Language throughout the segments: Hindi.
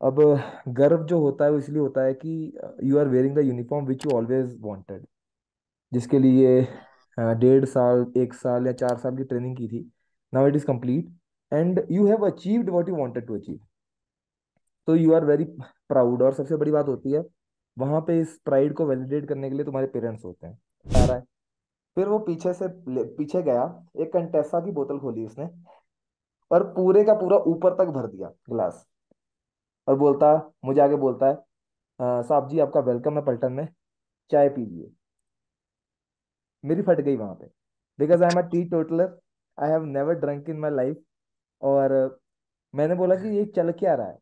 अब गर्व जो होता है वो इसलिए होता है कि you are wearing the uniform which you always wanted जिसके लिए डेढ़ साल, एक साल या चार साल की ट्रेनिंग की थी। Now it is complete and you have achieved what you wanted to achieve तो यू आर वेरी प्राउड और सबसे बड़ी बात होती है, वहाँ पे इस प्राइड को वैलिडेट करने के लिए तुम्हारे पेरेंट्स होते हैं। आ रहा है? फिर वो पीछे से पीछे गया, एक कंटेसा की बोतल खोली उसने और पूरे का पूरा ऊपर तक भर दिया गिलास और बोलता मुझे आगे बोलता है साहब जी आपका वेलकम है पलटन में चाय पीजिए। मेरी फट गई वहाँ पे। Because I am a teetotaller I have never drunk in my life और मैंने बोला कि ये चल क्या रहा है?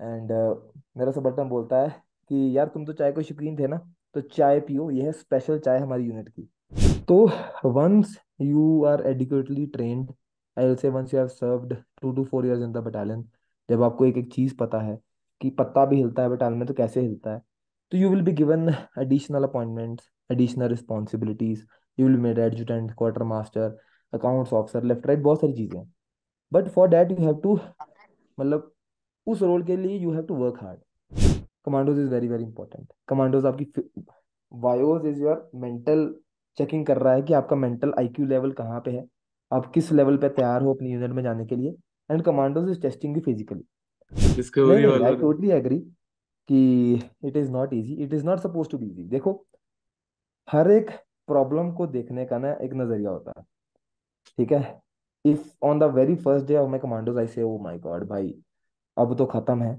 एंड uh, मेरा सबल्टन बोलता है कि यार तुम तो चाय को शौकीन थे ना तो चाय पियो ये है स्पेशल चाय हमारी यूनिट की। तो once you are adequately trained I will say once you have served two to four years in the battalion जब आपको एक एक चीज़ पता है कि पत्ता भी हिलता है बटालियन में तो कैसे हिलता है तो you will be given additional appointments additional responsibilities you will made adjutant quarter master accounts officer left right बहुत सारी चीज़ें हैं। But for that you have to मतलब उस रोल के लिए you have to work hard commandos is very very important commandos आपकी वायोज इज़ योर मेंटल चेकिंग कर रहा है कि आपका मेंटल आईक्यू लेवल कहाँ पे है, आप किस लेवल पे तैयार हो अपनी यूनिट में जाने के लिए। And commandos is testing you physically. Discovery वाला आई टोटली एग्री कि it is not easy it is not suppose to be easy देखो हर एक प्रॉब्लम को देखने का ना एक नज़रिया होता है ठीक है? If on the very first day of my commandos I say oh my God भाई अब तो खत्म है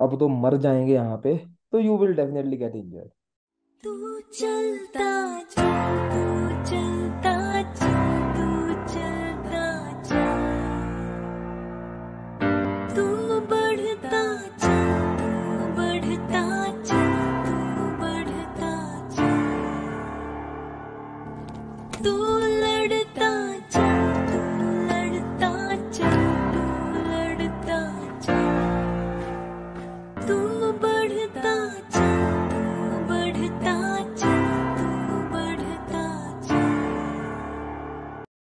अब तो मर जाएँगे यहाँ पे तो you will definitely get injured तू चलता चल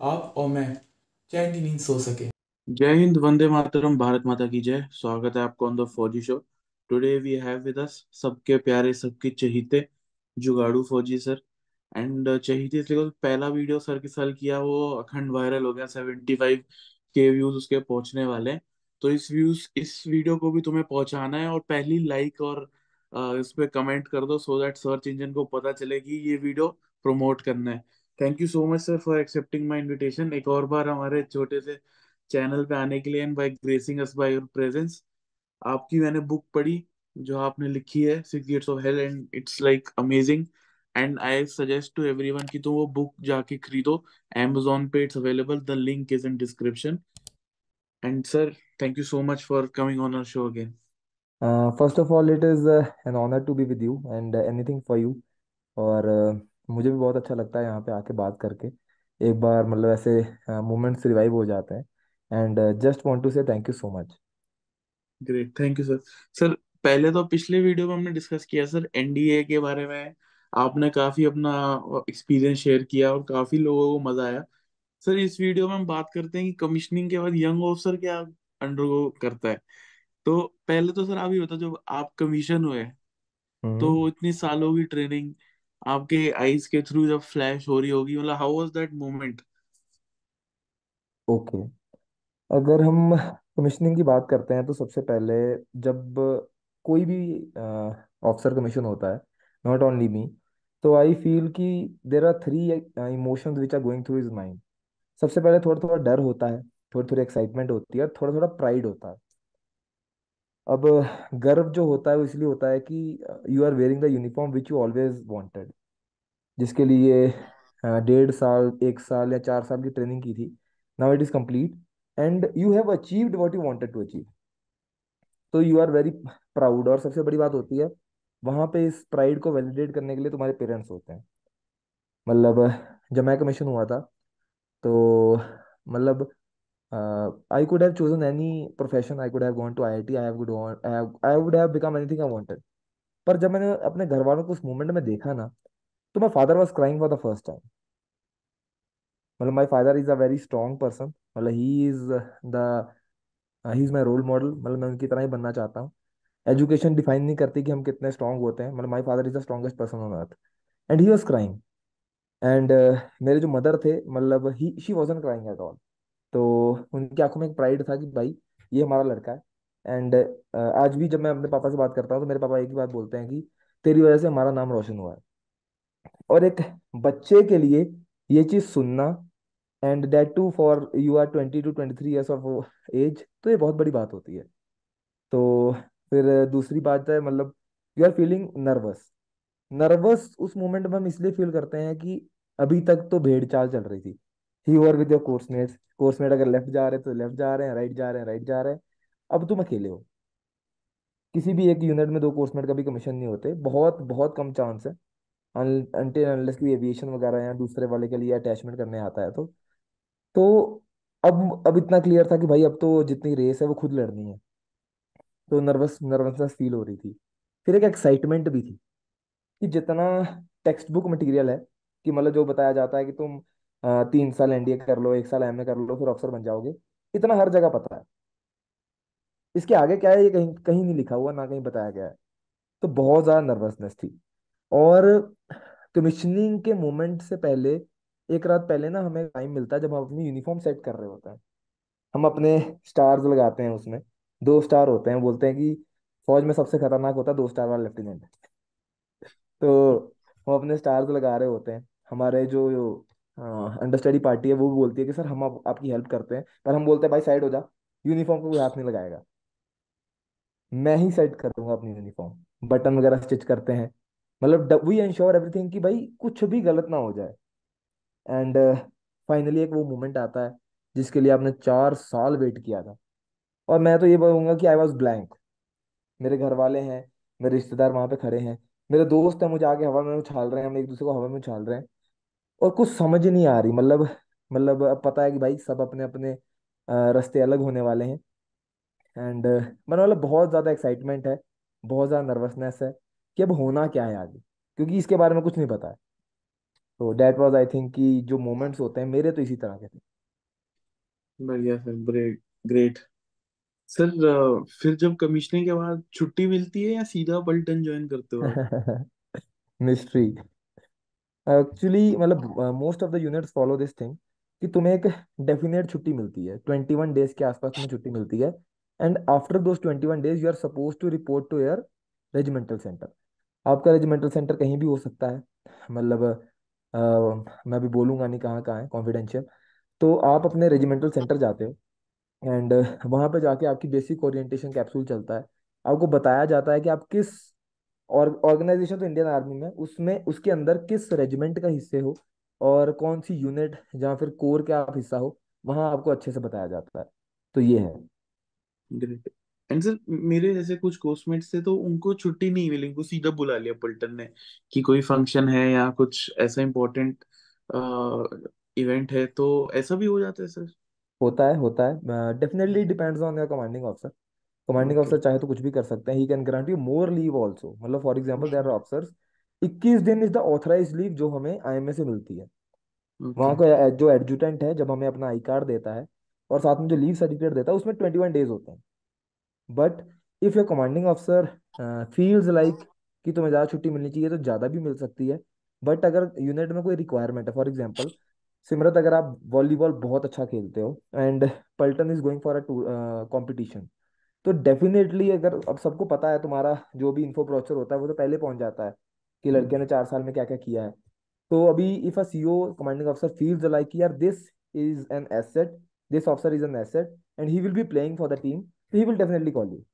आप और मैं चैन की नींद सो सके। जय हिंद, वंदे मातरम, भारत माता की जय। स्वागत है आपको on the Fauji show today we have with us सबके प्यारे, सबके चहीते, जुगाड़ू फौजी सर एंड चहीते, इसलिए क्योंकि पहला वीडियो सर के साल किया, वो अखंड वायरल हो गया सेवेंटी फाइव के व्यूज़ उसके पहुँचने वाले हैं। तो इस व्यूज़ इस वीडियो को भी तुम्हें पहुंचाना है और पहली लाइक और इस पे कमेंट कर दो सो दैट सर्च इंजन को पता चले कि ये वीडियो प्रमोट करना है। Thank you so much sir for accepting my invitation एक और बार हमारे छोटे से चैनल पे आने के लिए and by gracing us by your presence आपकी मैंने बुक पढ़ी जो आपने लिखी है six gates of hell and it's like amazing and I suggest to everyone कि तुम वो बुक जाके खरीदो amazon पे it's available the link is in description and sir thank you so much for coming on our show again first of all it is an honour to be with you and anything for you और uh, मुझे भी बहुत अच्छा लगता है यहाँ पे आके बात करके। एक बार मतलब ऐसे मोमेंट्स रिवाइव हो जाते हैं। And just want to say thank you so much. Great thank you sir. Sir पहले तो पिछले वीडियो में हमने डिस्कस किया सर एनडीए के बारे में। आपने काफ़ी अपना एक्सपीरियंस शेयर किया और काफ़ी लोगों को मज़ा आया। सर इस वीडियो में हम बात करते हैं कि कमिश्निंग के बाद यंग ऑफिसर क्या अंडरगो करता है। तो पहले तो सर आप ये बताओ जब आप कमीशन हुए हम्म। तो इतनी सालों की ट्रेनिंग आपके आईज के थ्रू जब फ्लैश हो रही होगी मतलब how was that moment okay अगर हम कमीशनिंग की बात करते हैं तो सबसे पहले जब कोई भी ऑफिसर कमीशन होता है नॉट ओनली मी तो आई फील कि there are three emotions which are going through his mind सबसे पहले थोड़ा थोड़ा डर होता है थोड़ी थोड़ी एक्साइटमेंट होती है और थोड़ा थोड़ा प्राइड होता है। अब गर्व जो होता है वो इसलिए होता है कि you are wearing the uniform which you always wanted जिसके लिए डेढ़ साल, एक साल या चार साल की ट्रेनिंग की थी। Now it is complete and you have achieved what you wanted to achieve तो यू आर वेरी प्राउड और सबसे बड़ी बात होती है, वहाँ पे इस प्राइड को वैलिडेट करने के लिए तुम्हारे पेरेंट्स होते हैं। मतलब जब मैं कमीशन हुआ था तो मतलब I could have chosen any profession I could have gone to IIT I would I have I would have become anything I wanted पर जब मैंने अपने घर वालों को उस मोमेंट में देखा ना तो my father was crying for the first time मतलब my father is a very strong person मतलब he is the he is my role model मतलब मैं उनकी तरह ही बनना चाहता हूँ. एजुकेशन डिफाइन नहीं करती कि हम कितने स्ट्रांग होते हैं. मतलब my father is the strongest person on earth and he was crying and मेरे जो मदर थे मतलब he she wasn't crying at all तो उनकी आँखों में एक प्राइड था कि भाई, ये हमारा लड़का है। एंड आज भी जब मैं अपने पापा से बात करता हूँ तो मेरे पापा एक ही बात बोलते हैं कि, तेरी वजह से हमारा नाम रोशन हुआ है। और एक बच्चे के लिए ये चीज़ सुनना and that too for you are twenty two twenty three years of age तो ये बहुत बड़ी बात होती है। तो फिर दूसरी बात है मतलब you are feeling nervous nervous उस मोमेंट में हम इसलिए फील करते हैं कि अभी तक तो भेड़ चाल चल रही थी। He were with your coursemates coursemate अगर लेफ़्ट जा रहे हैं तो लेफ़्ट जा रहे हैं राइट जा रहे हैं राइट जा रहे हैं। अब तुम अकेले हो। किसी भी एक यूनिट में दो कोर्समेट का भी कमीशन नहीं होते। बहुत बहुत कम चांस है। एविएशन वगैरह या दूसरे वाले के लिए अटैचमेंट करने आता है तो। तो अब अब इतना क्लियर था कि भाई अब तो जितनी रेस है वो खुद लड़नी है। तो नर्वस नर्वसनेस फील हो रही थी। फिर एक एक्साइटमेंट भी थी। कि जितना टेक्स्ट बुक मटेरियल है, कि मतलब जो बताया जाता है कि तुम तीन साल एनडीए कर लो, एक साल एमए कर लो, फिर अफसर बन जाओगे। इतना हर जगह पता है। इसके आगे क्या है, ये कहीं कहीं नहीं लिखा हुआ, ना कहीं बताया गया है। तो बहुत ज़्यादा नर्वसनेस थी। और कमीशनिंग के मोमेंट से पहले, एक रात पहले ना हमें टाइम मिलता है जब हम अपनी यूनिफॉर्म सेट कर रहे होते हैं। हम अपने स्टार्स लगाते हैं उसमें। दो स्टार होते हैं, बोलते हैं कि फौज में सबसे खतरनाक होता है दो स्टार वाला लेफ्टिनेंट तो हम अपने स्टार्स लगा रहे होते हैं। हमारे जो अंडरस्टडी पार्टी है वो भी बोलती है कि सर हम आप, आपकी हेल्प करते हैं। पर हम बोलते हैं भाई साइड हो जा। यूनिफॉर्म को कोई हाथ नहीं लगाएगा। मैं ही सेट कर करूँगा अपनी यूनिफॉर्म। बटन वगैरह स्टिच करते हैं। मतलब वी इंश्योर एवरीथिंग कि भाई कुछ भी गलत ना हो जाए। एंड फाइनली एक वो मोमेंट आता है जिसके लिए आपने चार साल वेट किया था। और मैं तो ये बोलूँगा कि आई वॉज़ ब्लैंक मेरे घर वाले हैं मेरे रिश्तेदार वहाँ पे खड़े हैं। मेरे दोस्त हैं मुझे आगे हवा में उछाल रहे हैं हम एक दूसरे को हवा में उछाल रहे हैं। और कुछ समझ नहीं आ रही मतलब मतलब अब पता है कि भाई सब अपने अपने रास्ते अलग होने वाले हैं। एंड मतलब मतलब बहुत ज़्यादा एक्साइटमेंट है बहुत ज़्यादा नर्वसनेस है कि अब होना क्या है आगे क्योंकि इसके बारे में कुछ नहीं पता है। तो डेट वाज आई थिंक कि जो मोमेंट्स होते हैं मेरे तो इसी तरह के थे। बढ़िया सर ब्रे ग्रेट। सर अ, फिर जब कमीशनिंग के बाद छुट्टी मिलती है या सीधा पलटन ज्वाइन करते हो आप? मिस्ट्री। एक्चुअली मतलब most of the units follow this thing कि तुम्हें एक डेफिनेट छुट्टी मिलती है। ट्वेंटी वन डेज़ के आसपास तुम्हें छुट्टी मिलती है। And after those twenty one days you are suppose to report to your regimental centre आपका रेजिमेंटल सेंटर कहीं भी हो सकता है। मतलब मैं अभी बोलूँगा नहीं कहाँ कहाँ है कॉन्फिडेंशियल तो आप अपने रेजिमेंटल सेंटर जाते हो। एंड वहाँ पे जाके आपकी बेसिक ओरिएंटेशन कैप्सूल चलता है। आपको बताया जाता है कि आप किस और ऑर्गेनाइजेशन तो इंडियन आर्मी में उसमें उसके अंदर किस रेजिमेंट का हिस्से हो और कौन सी यूनिट या फिर कोर का आप हिस्सा हो वहाँ आपको अच्छे से बताया जाता है। तो ये है। ग्रेट एंड सर मेरे जैसे कुछ कोर्समेट्स थे तो उनको छुट्टी नहीं मिली उनको सीधा बुला लिया पलटन ने कि कोई फ़ंक्शन है या कुछ ऐसा इम्पोर्टेंट इवेंट है तो ऐसा भी हो जाता है सर होता है होता है। Definitely depends on your commanding officer commanding officer चाहे तो कुछ भी कर सकते हैं। He can grant you more leave also मतलब for example there are officers इक्कीस दिन इज़ द ऑथराइज लीव जो हमें आईएमए से मिलती है। वहाँ का जो एडजुटेंट है जब हमें अपना आई कार्ड देता है और साथ में जो लीव सर्टिफिकेट देता है उसमें ट्वेंटी वन डेज़ होते हैं। But if your commanding officer feels like कि तुम्हें ज़्यादा छुट्टी मिलनी चाहिए तो ज़्यादा भी मिल सकती है। बट अगर यूनिट में कोई रिक्वायरमेंट है फॉर एग्जांपल सिमरत अगर आप वॉलीबॉल बहुत अच्छा खेलते हो and paltan is going for a competition तो डेफिनेटली अगर अब सबको पता है तुम्हारा जो भी इन्फो प्रोसेसर होता है वो तो पहले पहुँच जाता है कि लड़के ने चार साल में क्या क्या किया है। तो अभी if a CEO commanding officer feels like यार this is an asset this officer is an asset and he will be playing for the team तो he will definitely call you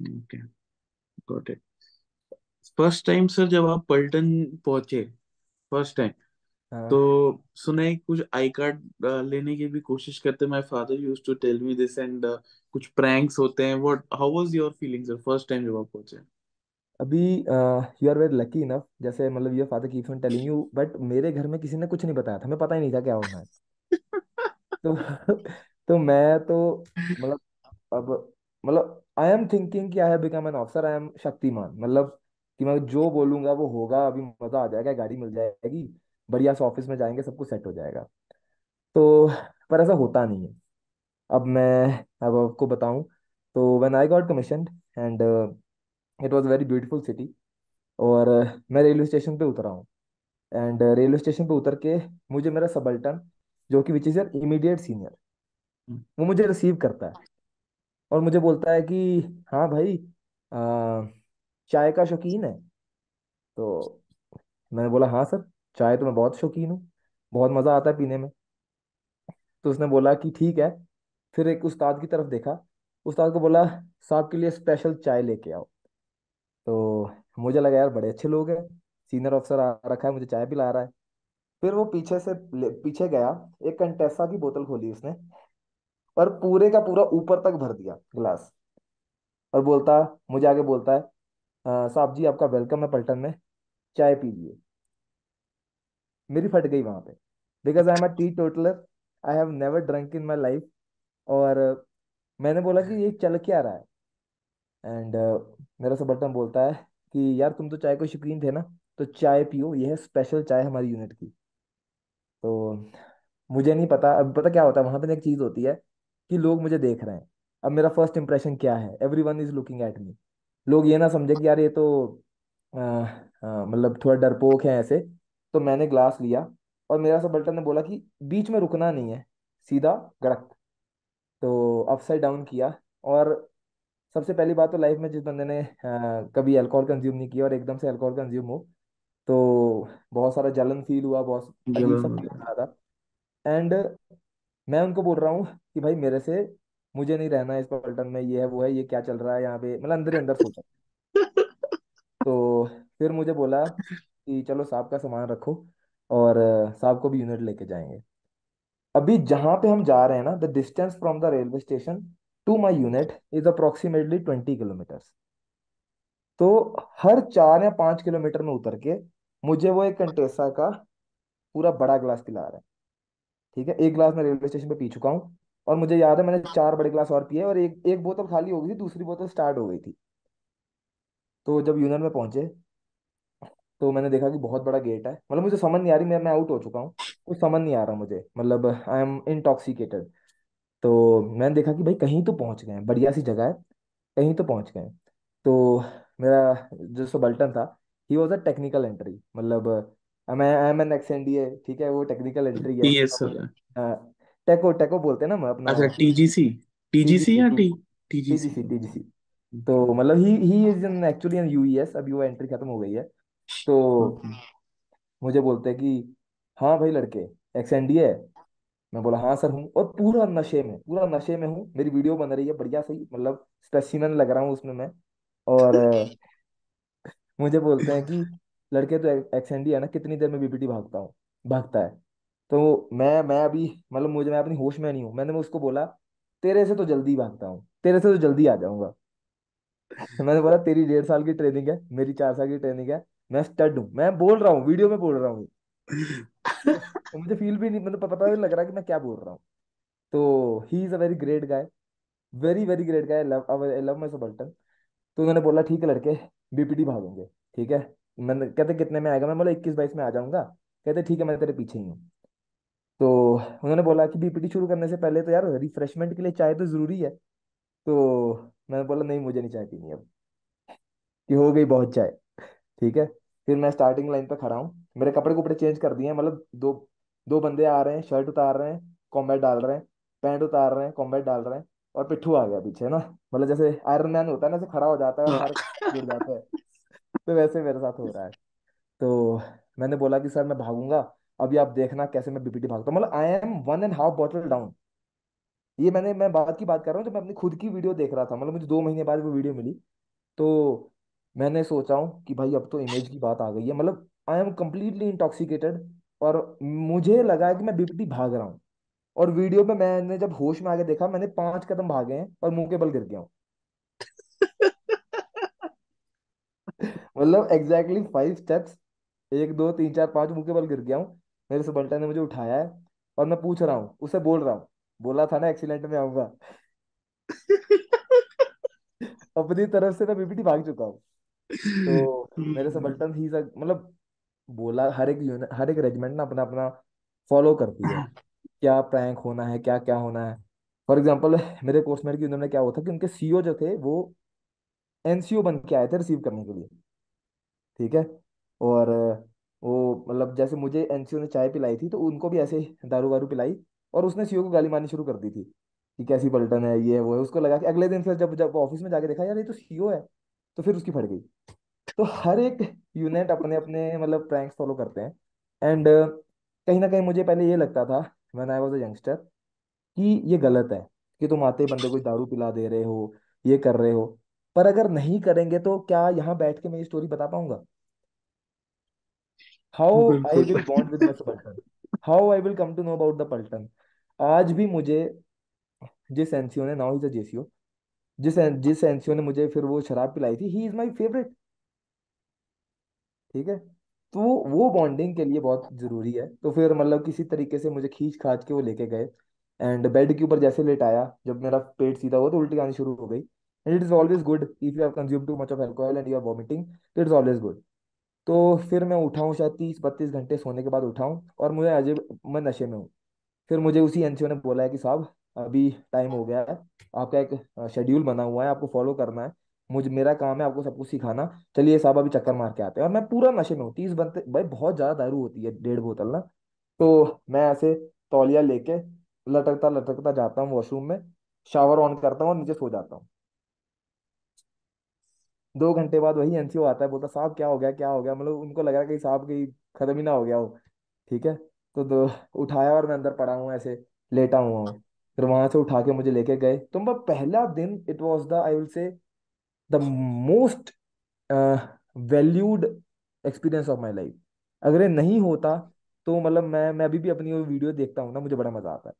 okay got it first time sir जब आप पलटन पहुँचे फ़र्स्ट टाइम हाँ। तो सुना है कुछ आई कार्ड लेने की भी कोशिश करते my father used to tell me this and कुछ प्रैंक्स होते हैं। What how was your feelings first time जब आप पहुँचे अभी you are very lucky enough जैसे मतलब your father keeps on telling you but मेरे घर में किसी ने कुछ नहीं बताया था। हमें पता ही नहीं था क्या होना है। तो तो मैं तो मतलब अब मतलब आई एम थिंकिंग कि I have become an officer I am Shaktimaan मतलब कि मैं जो बोलूँगा वो होगा अभी मज़ा आ जाएगा गाड़ी मिल जाएगी। बढ़िया से ऑफ़िस में जाएँगे सब कुछ सेट हो जाएगा। तो पर ऐसा होता नहीं है। अब मैं अब आपको बताऊँ तो when I got commission and it was very beautiful city और अ, मैं रेलवे स्टेशन पे उतरा हूँ। एंड रेलवे स्टेशन पे उतर के मुझे मेरा सबल्टन जो कि which is your immediate senior वो मुझे रिसीव करता है। और मुझे बोलता है कि हाँ भाई अ, चाय का शौकीन है। तो मैंने बोला हाँ सर। चाय तो मैं बहुत शौकीन हूँ, बहुत मज़ा आता है पीने में। तो उसने बोला कि ठीक है। फिर एक उस्ताद की तरफ़ देखा। उस्ताद को बोला, साहब के लिए स्पेशल चाय लेके आओ। तो मुझे लगा, यार, बड़े अच्छे लोग हैं। सीनियर अफसर आ रखा है, मुझे चाय पिला रहा है। फिर वो पीछे से पीछे गया। एक कंटेसा की बोतल खोली उसने और पूरे का पूरा ऊपर तक भर दिया गिलास और बोलता, मुझे आगे बोलता है साहब जी, आपका वेलकम है पलटन में। चाय पीजिए। मेरी फट गई वहाँ पे। Because I am a teetotaller I have never drunk in my life और मैंने बोला कि ये चल क्या रहा है? एंड uh, मेरा सबल्टन बोलता है कि यार तुम तो चाय को शौकीन थे ना तो चाय पियो ये है स्पेशल चाय हमारी यूनिट की। तो मुझे नहीं पता अब पता क्या होता है वहाँ पे ना एक चीज़ होती है कि लोग मुझे देख रहे हैं। अब मेरा फ़र्स्ट इंप्रेशन क्या है? Every one is looking at me लोग ये ना समझे कि यार ये तो मतलब थोड़ा डरपोक है ऐसे। तो मैंने ग्लास लिया और मेरा सबल्टन ने बोला कि बीच में रुकना नहीं है सीधा गड़क। तो अपसाइड डाउन किया और सबसे पहली बात तो लाइफ में जिस बंदे ने अ, कभी अल्कोहल कंज्यूम नहीं किया और एकदम से अल्कोहल कंज्यूम हो तो बहुत सारा जलन फील हुआ बहुत अजीब सा फील हो रहा था। एंड मैं उनको बोल रहा हूँ कि भाई मेरे से मुझे नहीं रहना इस पलटन में ये है वो है ये क्या चल रहा है यहाँ पे? मतलब अंदर ही अंदर सोचा। तो फिर मुझे बोला कि चलो साहब का सामान रखो और साहब को भी यूनिट लेके जाएँगे। अभी जहाँ पे हम जा रहे हैं ना the distance from the railway station to my unit is approximately twenty kilometres तो हर चार या पाँच किलोमीटर में उतर के मुझे वो एक कंटेसा का पूरा बड़ा ग्लास पिला रहा है। ठीक है? एक ग्लास मैं रेलवे स्टेशन पे पी चुका हूँ और मुझे याद है मैंने चार बड़े ग्लास और पिए और एक एक बोतल खाली हो गई थी, दूसरी बोतल स्टार्ट हो गई थी। तो जब यूनियन में पहुँचे तो मैंने देखा कि बहुत बड़ा गेट है। मतलब मुझे समझ नहीं आ रही मैं मैं आउट हो चुका हूँ। कुछ समझ नहीं आ रहा मुझे। मतलब आई एम इंटॉक्सिकेटेड तो मैंने देखा कि भाई कहीं तो पहुँच गए हैं। बढ़िया सी जगह है। कहीं तो पहुँच गए हैं। तो मेरा जो सबल्टन था he was a technical entry मतलब मैं I am an ex N D A ठीक है? वो टेक्निकल एंट्री है। टीएस टेको टेको बोलते हैं ना हम अपना। अच्छा टीजीसी टीजीसी या टी टीजीसी टीजीसी टीजीसी तो मतलब he he is in actually in US अभी वो एंट्री खत्म हो गई है। तो मुझे बोलते हैं कि हाँ भाई लड़के एक्स एन डी है। मैं बोला हाँ सर हूँ। और पूरा नशे में पूरा नशे में हूँ। मेरी वीडियो बन रही है बढ़िया सही मतलब स्पेसिमेन लग रहा हूँ उसमें मैं। और मुझे बोलते हैं कि लड़के तो एक्स एक्सएनडी है ना कितनी देर में बीपीटी भागता हूँ भागता है? तो मैं मैं अभी मतलब मुझे मैं अपनी होश में नहीं हूँ। मैंने उसको बोला तेरे से तो जल्दी भागता हूँ तेरे से तो जल्दी आ जाऊँगा। मैंने बोला तेरी डेढ़ साल की ट्रेनिंग है मेरी चार साल की ट्रेनिंग है मैं स्टड हूँ, मैं बोल रहा हूँ, वीडियो में बोल रहा हूँ। तो मुझे फील भी नहीं मतलब पता भी लग रहा है कि मैं क्या बोल रहा हूँ। तो he is a very great guy very very great guy love I love my subaltern तो उन्होंने बोला, ठीक है लड़के बीपीटी भागेंगे, ठीक है? मैंने कहते कितने में आएगा? मैं बोला, इक्कीस, बाईस में आ जाऊँगा। कहते, ठीक है, मैं तेरे पीछे ही हूँ। तो उन्होंने बोला कि बीपीटी शुरू करने से पहले तो यार रिफ्रेशमेंट के लिए चाय तो ज़रूरी है। तो मैंने बोला, नहीं, मुझे नहीं चाय पीनी अब। कि हो गई बहुत चाय, ठीक है? फिर मैं स्टार्टिंग लाइन पे खड़ा हूँ। मेरे कपड़े कपड़े चेंज कर दिए मतलब दो दो बंदे आ रहे हैं शर्ट उतार रहे हैं कॉम्बैट डाल रहे हैं पैंट उतार रहे हैं कॉम्बैट डाल रहे हैं और पिट्ठू आ गया पीछे ना? मतलब जैसे आयरन मैन होता है ना खड़ा हो जाता है और जुड़ जाते हैं। तो वैसे मेरे साथ हो रहा है। तो मैंने बोला कि सर मैं भागूँगा, अभी आप देखना कैसे मैं बीपीटी भागता हूँ। मतलब I am one and half bottle down ये मैंने, मैं बात की बात कर रहा हूँ, जब मैं अपनी खुद की वीडियो देख रहा था मतलब मुझे दो महीने बाद वो वीडियो मिली। तो मैंने सोचा हूँ कि भाई अब तो इमेज की बात आ गई है। मतलब आई एम कम्प्लीटली इंटॉक्सिकेटेड और मुझे लगा है कि मैं बीपीटी भाग रहा हूँ। और वीडियो में मैंने जब होश में आके देखा मैंने पाँच कदम भागे हैं और मुँह के बल गिर गया हूँ। मतलब एग्जैक्टली फाइव स्टेप्स एक दो तीन चार पाँच मुँह के बल गिर गया हूँ। मेरे सुबंटा ने मुझे उठाया है और मैं पूछ रहा हूँ उसे बोल रहा हूँ बोला था ना एक्सीडेंट में आऊँगा। अपनी तरफ़ से मैं बीपीटी भाग चुका हूँ। तो मेरे सबल्टन ही मतलब बोला हर एक हर एक रेजिमेंट ना अपना अपना फॉलो करती है। क्या प्रैंक होना है क्या क्या होना है। फॉर एग्ज़ाम्पल मेरे कोर्समेट की उन्होंने क्या हुआ था कि उनके सीईओ जो थे वो एनसीओ बन के आए थे रिसीव करने के लिए। ठीक है? और वो मतलब जैसे मुझे एनसीओ ने चाय पिलाई थी तो उनको भी ऐसे दारू वारू पिलाई और उसने सीईओ को गाली मारनी शुरू कर दी थी कि कैसी पलटन है ये वो है। उसको लगा कि अगले दिन फिर जब जब ऑफ़िस में जाके देखा यार ये तो सीईओ है। तो फिर उसकी फट गई। तो हर एक यूनिट अपने अपने मतलब प्रैंक्स फॉलो करते हैं। एंड कहीं ना कहीं मुझे पहले ये लगता था when I was a youngster कि ये गलत है कि तुम आते बंदे को दारू पिला दे रहे हो ये कर रहे हो। पर अगर नहीं करेंगे तो क्या यहाँ बैठ के मैं ये स्टोरी बता पाऊँगा? How I will bond with paltan how I will come to know about the paltan आज भी मुझे जिस एनसीओ ने नाउ इज़ अ जेसीओ जिस जिस एनसीओ ने मुझे फिर वो शराब पिलाई थी ही इज़ माई फेवरेट ठीक है? तो वो बॉन्डिंग के लिए बहुत ज़रूरी है। तो फिर मतलब किसी तरीके से मुझे खींच खाच के वो लेके गए। एंड बेड के ऊपर जैसे लेटाया, जब मेरा पेट सीधा हुआ तो उल्टी आनी शुरू हो गई। And it is always good if you have consume too much of alcohol and you are vomiting तो इज़ ऑलवेज गुड तो फिर मैं उठाऊँ, शायद तीस बत्तीस घंटे सोने के बाद उठाऊँ और मुझे अजय मैं नशे में हूँ। फिर मुझे उसी एनसीओ ने बोला है कि साहब अभी टाइम हो गया है। आपका एक शेड्यूल बना हुआ है, आपको फॉलो करना है। मुझे, मेरा काम है आपको सब कुछ सिखाना। चलिए साहब, अभी चक्कर मार के आते हैं। और मैं पूरा नशे में हूँ। तीस बनते भाई बहुत ज़्यादा दारू होती है, डेढ़ बोतल ना। तो मैं ऐसे तौलिया लेके लटकता लटकता जाता हूँ वॉशरूम में। शावर ऑन करता हूँ और नीचे सो जाता हूँ। दो घंटे बाद वही एनसीओ आता है, बोलता साहब, क्या हो गया? क्या हो गया? मतलब उनको लग रहा है कि साहब कहीं खत्म ही ना हो गया हो। ठीक है? तो दो, उठाया और मैं अंदर पड़ा हूँ ऐसे, लेटा हुआ हूँ। फिर वहाँ से उठा के मुझे लेके गए। तो मैं पहला दिन it was the I will say the most valued experience of my life अगर ये नहीं होता तो मतलब मैं मैं अभी भी अपनी वो वीडियो देखता हूँ ना, मुझे बड़ा मज़ा आता है।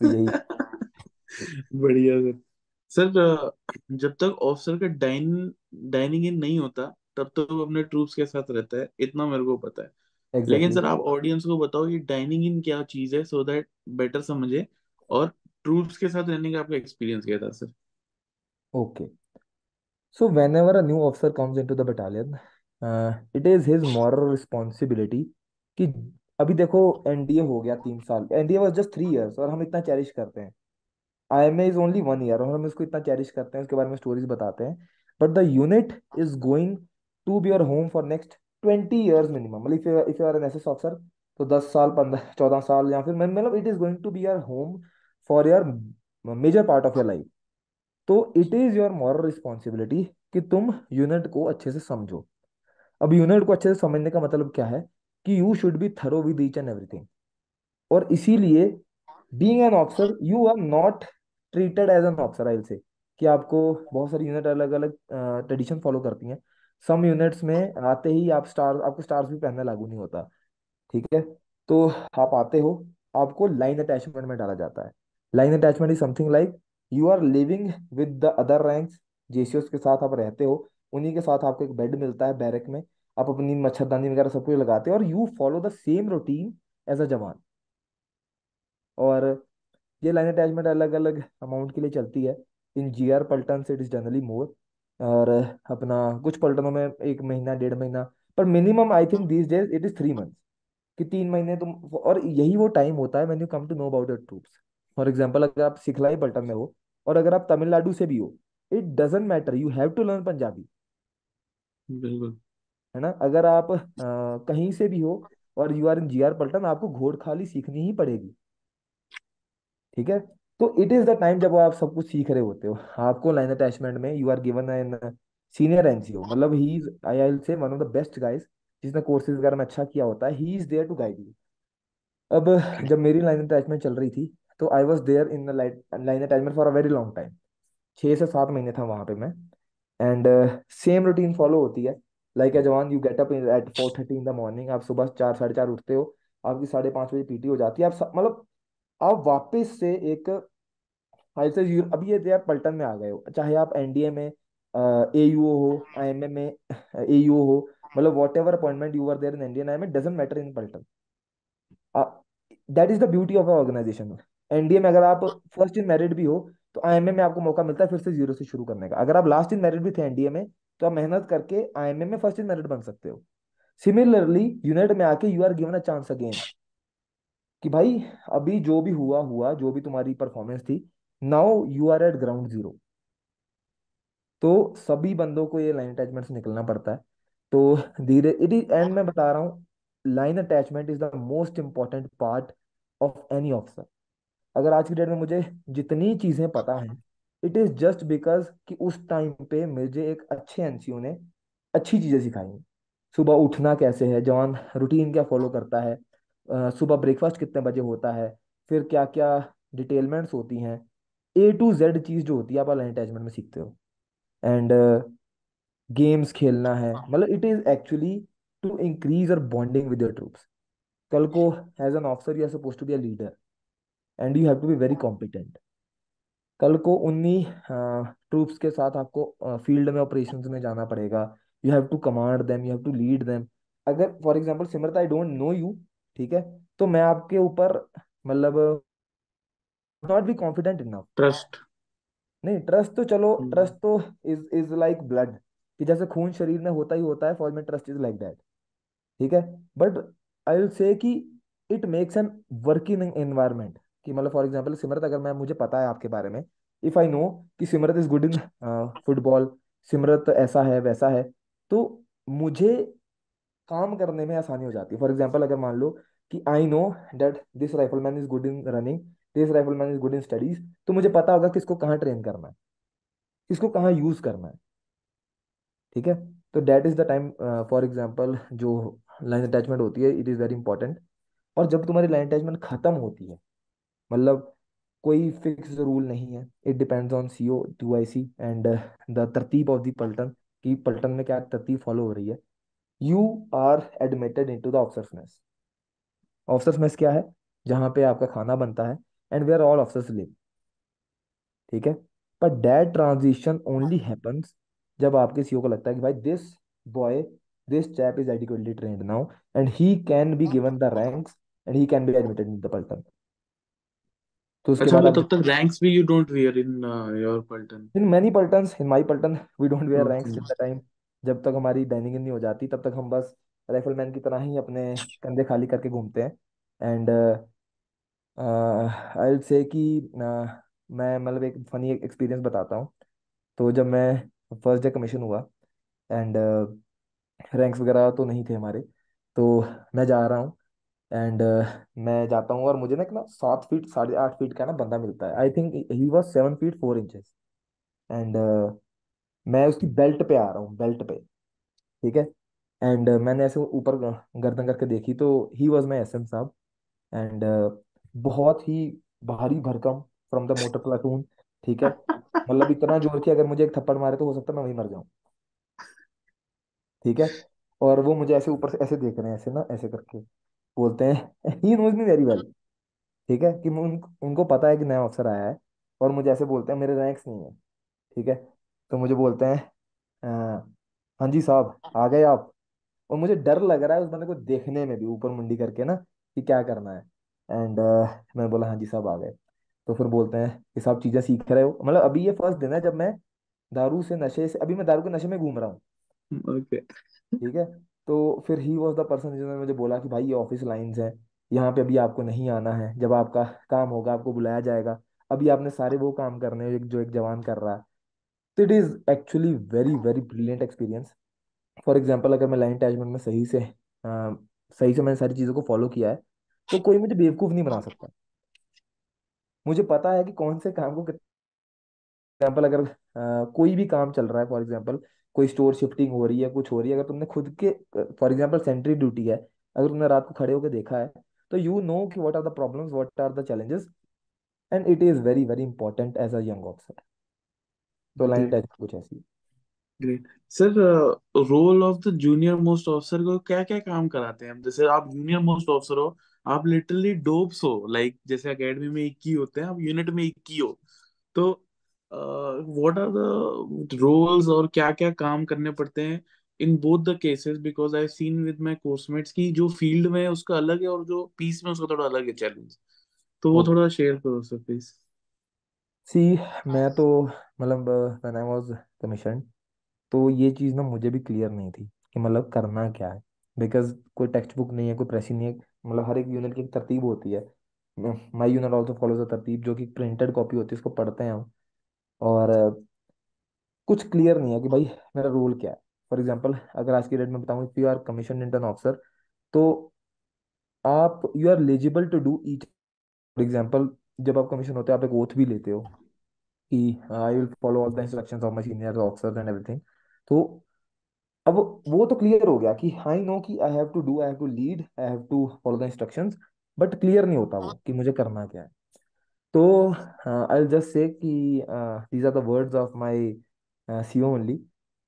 तो यही। बढ़िया सर। सर जब तक ऑफिसर का डाइन डाइनिंग इन नहीं होता, तब तक वो अपने ट्रूप्स के साथ रहता है, इतना मेरे को पता है। लेकिन सर आप ऑडियंस को बताओ ये डाइनिंग इन क्या चीज़ है सो दैट बेटर समझे और ट्रूप्स के साथ रहने का आपका एक्सपीरियंस क्या था sir okay so whenever a new officer comes into the battalion it is his moral responsibility कि अभी देखो एनडीए हो गया तीन साल। NDA was just three years और हम इतना चेरिश करते हैं। IMA is only one year और हम इसको इतना चेरिश करते हैं उसके बारे में स्टोरीज बताते हैं। But the unit is going to be your home for next twenty years minimum मतलब if you are N S S officer तो दस साल, पंद्रह, चौदह साल, या फिर मतलब it is going to be your home for your major part of your life तो it is your moral responsibility कि तुम यूनिट को अच्छे से समझो। अब यूनिट को अच्छे से समझने का मतलब क्या है? कि you should be thorough with each and everything और इसीलिए being an officer you are not treated as an officer I say कि आपको बहुत सारी यूनिट अलग अलग ट्रेडिशन फॉलो करती हैं। सम यूनिट्स में आते ही आप स्टार आपको स्टार्स भी पहनना लागू नहीं होता, ठीक है? तो आप आते हो, आपको लाइन अटैचमेंट में डाला जाता है। Line attachment is something like you are living with the other ranks जेसीओस के साथ आप रहते हो, उन्हीं के साथ आपको एक बेड मिलता है बैरक में, आप अपनी मच्छरदानी वगैरह सब कुछ लगाते हो और you follow the same routine as a jawan. और ये लाइन अटैचमेंट अलग अलग अमाउंट के लिए चलती है। In G R paltan it is generally more और अपना कुछ पल्टनों में एक महीना डेढ़ महीना पर minimum I think these days it is three months कि तीन महीने तुम और यही वो टाइम होता है when you come to know about your troops for example अगर आप सिखलाई पलटन में हो और अगर आप तमिलनाडु से भी हो it doesn't matter you have to learn Punjabi बिल्कुल। है ना? अगर आप अ, कहीं से भी हो और you are in G R paltan आपको घोड़खाली सीखनी ही पड़ेगी। ठीक है? तो इट इज़ द टाइम जब आप सब कुछ सीख रहे होते हो। आपको लाइन अटैचमेंट में you are given an senior NCO मतलब he is I I say one of the best guys जिसने कोर्सेज वगैरह में अच्छा किया होता है। He is there to guide you अब जब मेरी लाइन अटैचमेंट चल रही थी तो I was there in line attachment for a very long time छः से सात महीने था वहाँ पे मैं। एंड सेम रूटीन फॉलो होती है। Like a jawan you get up at four thirty in the morning आप सुबह चार, साढ़े चार उठते हो, आपकी साढ़े पाँच बजे पीटी हो जाती है। आप मतलब आप वापस से एक फाइव से ज़ीरो अभी ये आप पलटन में आ गए हो। चाहे आप एनडीए में ए यू हो आईएमए में ए यू हो मतलब whatever appointment you are there in Indian IMA doesn't matter in paltan. That is the beauty of organisation NDA में अगर आप फ़र्स्ट इन मेरिट भी हो तो आईएमए में आपको मौका मिलता है फिर से ज़ीरो से शुरू करने का। अगर आप लास्ट इन मेरिट भी थे एनडीए में तो आप मेहनत करके आईएमए में फ़र्स्ट इन मेरिट बन सकते हो। सिमिलरली यूनाइट में आके you are given a chance again कि भाई, अभी जो भी हुआ हुआ, जो भी तुम्हारी परफॉर्मेंस थी now you are at ground zero तो सभी बंदों को ये लाइन अटैचमेंट से निकलना पड़ता है। तो धीरे इट इज़ एंड मैं बता रहा हूँ line attachment is the most important part of any officer अगर आज की डेट में मुझे जितनी चीज़ें पता हैं इट इज़ जस्ट बिकॉज़ कि उस टाइम पे मुझे एक अच्छे एनसीओ ने अच्छी चीज़ें सिखाई सुबह उठना कैसे है, जवान रूटीन क्या फॉलो करता है सुबह ब्रेकफास्ट कितने बजे होता है, फिर क्या क्या डिटेलमेंट्स होती हैं ए टू जेड चीज़ जो होती है आप लाइन अटैचमेंट में सीखते हो। एंड गेम्स खेलना है। मतलब it is actually to increase और बॉन्डिंग विद योर ट्रूप्स कल को as an officer you are suppose to be a leader and you have to be very competent कल को उन्हीं ट्रूप्स के साथ आपको फ़ील्ड में ऑपरेशंस में जाना पड़ेगा। You have to command them you have to lead them अगर for example Simrat I don't know you ठीक है? तो मैं आपके ऊपर मतलब not be confident enough trust नहीं ट्रस्ट तो चलो ट्रस्ट तो इज़ इज़ लाइक ब्लड कि जैसे खून शरीर में होता ही होता है फॉर में ट्रस्ट इज़ लाइक दैट ठीक है? बट आई विल से कि it makes an working environment कि मतलब फॉर एग्जांपल सिमरत अगर मैं मुझे पता है आपके बारे में इफ़ आई नो कि Simrat is good in football Simrat ऐसा है वैसा है तो मुझे काम करने में आसानी हो जाती है. फॉर एग्ज़ाम्पल अगर मान लो कि I know that this rifleman is good in running this rifleman is good in studies तो मुझे पता होगा किसको कहाँ ट्रेन करना है। किसको कहाँ यूज़ करना है। ठीक है? तो that is the time for example जो लाइन अटैचमेंट होती है इट इज़ वेरी इंपॉर्टेंट और जब तुम्हारी लाइन अटैचमेंट खत्म होती है मतलब कोई फिक्स रूल नहीं है it depends on C O two I C and the तरतीब ऑफ़ द कि पलटन में क्या तरतीब फॉलो हो रही है। You are admitted into the officers mess officers mess क्या है? जहाँ पे आपका खाना बनता है and where all officers live ठीक है? पर दैट ट्रांजिशन ओनली हैपन्स जब आपके सीईओ को लगता है कि भाई this boy this chap is adequately trained now and he can be given the ranks and he can be admitted in the paltan तो उसके अच्छा बाद तब तक रैंक्स भी you don't wear in your paltan in many Paltans in my paltan we don't wear ranks till the time जब तक हमारी बैनिंग नहीं हो जाती तब तक हम बस राइफलमैन की तरह ही अपने कंधे खाली करके घूमते हैं एंड आई विल से कि मैं मतलब एक फनी एक्सपीरियंस बताता हूँ। तो जब मैं फ़र्स्ट डे कमीशन हुआ एंड रैंक्स वगैरह तो नहीं थे हमारे तो मैं जा रहा हूँ एंड uh, मैं जाता हूँ और मुझे ना एक ना सात फीट साढ़े आठ फीट का ना बंदा मिलता है। I think he was seven feet four inches and मैं उसकी बेल्ट पे आ रहा हूँ बेल्ट पे ठीक है? एंड uh, मैंने ऐसे ऊपर गर्दन करके देखी तो he was my S M साहब एंड बहुत ही भारी भरकम फ्रॉम द मोटर प्लाटून ठीक है? मतलब इतना ज़ोर कि अगर मुझे एक थप्पड़ मारे तो हो सकता है मैं वहीं मर जाऊँ। ठीक है? और वो मुझे ऐसे ऊपर से ऐसे देख रहे हैं ऐसे ना ऐसे करके बोलते हैं। He knows me very well ठीक है? कि उन, उनको पता है कि नया अफसर आया है और मुझे ऐसे बोलते हैं मेरे रैंक्स नहीं है। ठीक है? तो मुझे बोलते हैं हाँ जी साहब आ गए आप। और मुझे डर लग रहा है उस बंदे को देखने में भी ऊपर मुंडी करके ना कि क्या करना है। एंड मैं बोला हाँ जी साहब आ गए। तो फिर बोलते हैं कि साहब चीज़ें सीख रहे हो? मतलब अभी ये फ़र्स्ट दिन है जब मैं दारू से नशे से अभी मैं दारू के नशे में घूम रहा हूँ। ओके। ठीक है? तो फिर ही वॉज़ द पर्सन जिन्होंने मुझे बोला कि भाई ये ऑफ़िस लाइंस हैं। यहाँ पे अभी आपको नहीं आना है। जब आपका काम होगा आपको बुलाया जाएगा। अभी आपने सारे वो काम करने हैं जो एक जवान कर रहा है। तो it is actually very very brilliant experience for example अगर मैं लाइन अटैचमेंट में सही से अ, सही से मैंने सारी चीज़ों को फॉलो किया है तो कोई मुझे बेवकूफ़ नहीं बना सकता। मुझे पता है कि कौन से काम को एग्ज़ाम्पल अगर अ, कोई भी काम चल रहा है फॉर एग्ज़ाम्पल कोई स्टोर शिफ्टिंग हो रही है कुछ हो रही है अगर तुमने खुद के फॉर एग्ज़ाम्पल सेंट्री ड्यूटी है अगर तुमने रात को खड़े होकर देखा है तो यू नो कि what are the problems what are the challenges and it is very very important as a young officer तो लाइन अटैचमेंट कुछ ऐसी। Great sir role of the junior most officer को क्या क्या काम कराते हैं? जैसे आप जूनियर मोस्ट ऑफिसर हो आप लिटरली डोप्स हो लाइक जैसे अकेडमी में एक ही होते हैं आप यूनिट में एक ही हो। तो वॉट आर द रोल्स और क्या क्या काम करने पड़ते हैं in both the cases because I seen with my coursemates की जो फ़ील्ड में है उसका अलग है और जो पीस में उसका थोड़ा अलग है चैलेंज तो वो थोड़ा शेयर करो सर प्लीज़ सी मैं तो मतलब व्हेन आई वाज कमीशन तो ये चीज़ ना मुझे भी क्लियर नहीं थी कि मतलब करना क्या है। बिकॉज़ कोई टेक्स्ट बुक नहीं है कोई प्रेसी नहीं है मतलब हर एक यूनिट की एक तरतीब होती है। My unit also follows a तरतीब जो कि प्रिंटेड कॉपी होती है, उसको पढ़ते हैं हम। और, कुछ क्लियर नहीं है कि भाई मेरा रोल क्या है। फॉर एग्ज़ाम्पल अगर आज की डेट में बताऊँ if you are commission intern officer तो आप you are eligible to do each for example जब आप कमीशन होते हो, आप एक ओथ भी लेते हो कि I will follow all the instructions of my seniors officers and everything तो अब वो तो क्लियर हो गया कि आई नो कि I have to do I have to lead I have to follow the instructions but clear नहीं होता वो कि मुझे करना क्या है। तो आई विल जस्ट से कि these are the words of my CO only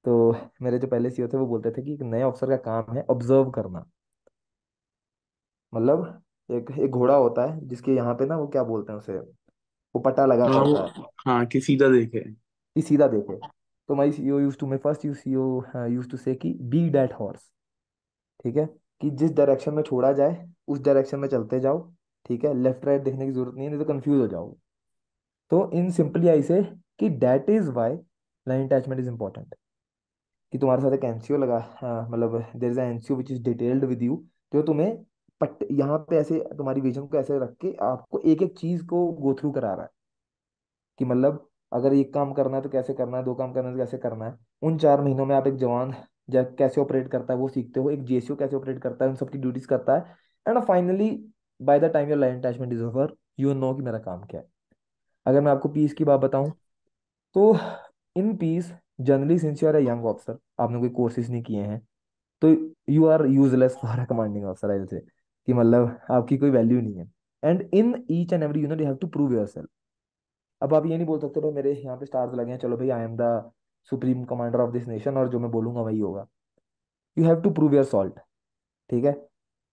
तो मेरे जो पहले सीओ थे वो बोलते थे कि एक नए अफसर का काम है ऑब्ज़र्व करना। मतलब एक एक घोड़ा होता है जिसके यहाँ पे ना वो क्या बोलते हैं उसे? वो पट्टा लगा हाँ होता है। हाँ कि सीधा देखे। कि सीधा देखे। तो my CO use to my first you CO use to say be that horse ठीक है? कि जिस डायरेक्शन में छोड़ा जाए उस डायरेक्शन में चलते जाओ ठीक है? लेफ़्ट राइट देखने की ज़रूरत नहीं है नहीं तो कंफ्यूज हो जाओगे तो इन सिंपली आई से कि that is why line attachment is important कि तुम्हारे साथ एक एनसीओ लगा हाँ, मतलब there is NCO which is detailed with you जो तुम्हें पट यहाँ पे ऐसे तुम्हारी विजन को ऐसे रख के आपको एक एक चीज़ को गो थ्रू करा रहा है। कि मतलब अगर एक काम करना है तो कैसे करना है, दो काम करना है तो कैसे करना है? उन चार महीनों में आप एक जवान कैसे ऑपरेट करता है वो सीखते हो, एक जेसीओ कैसे ऑपरेट करता है, उन सबकी ड्यूटीज़ करता है and finally by the time your line attachment is over you know कि मेरा काम क्या है। अगर मैं आपको पीस की बात बताऊँ तो in peace generally since you are a young officer आपने कोई कोर्सेज नहीं किए हैं तो you are useless for a commanding officer I say कि मतलब आपकी कोई वैल्यू नहीं है। And in each and every unit you have to prove yourself अब आप ये नहीं बोल सकते, भाई मेरे यहाँ पे स्टार्स लगे हैं, चलो भाई I am the supreme commander of this nation और जो मैं बोलूँगा वही होगा। You have to prove your salt ठीक है?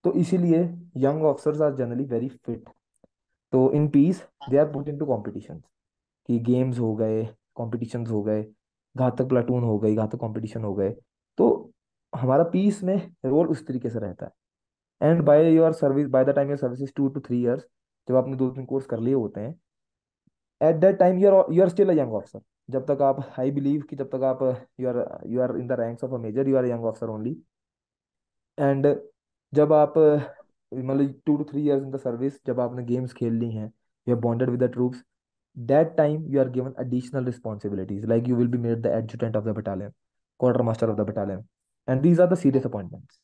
तो इसीलिए young officers are generally very fit तो in peace they are put in to competition कि गेम्स हो गए कॉम्पिटिशन हो गए, घातक प्लाटून हो गई, घातक कॉम्पिटिशन हो गए। तो हमारा पीस में रोल उस तरीके से रहता है। And by your service by the time your service two to three years जब आपने दो तीन कोर्स कर लिए होते हैं at that time you are you are still a young officer जब तक आप आई बिलीव कि जब तक आप you are you are in the ranks of a major you are young officer only and जब आप मतलब two to three years in the service जब आपने गेम्स खेल ली हैं you are bonded with the troops that time you are given additional responsibilities like you will be made the adjutant of the battalion quarter master of the battalion and these are the serious appointments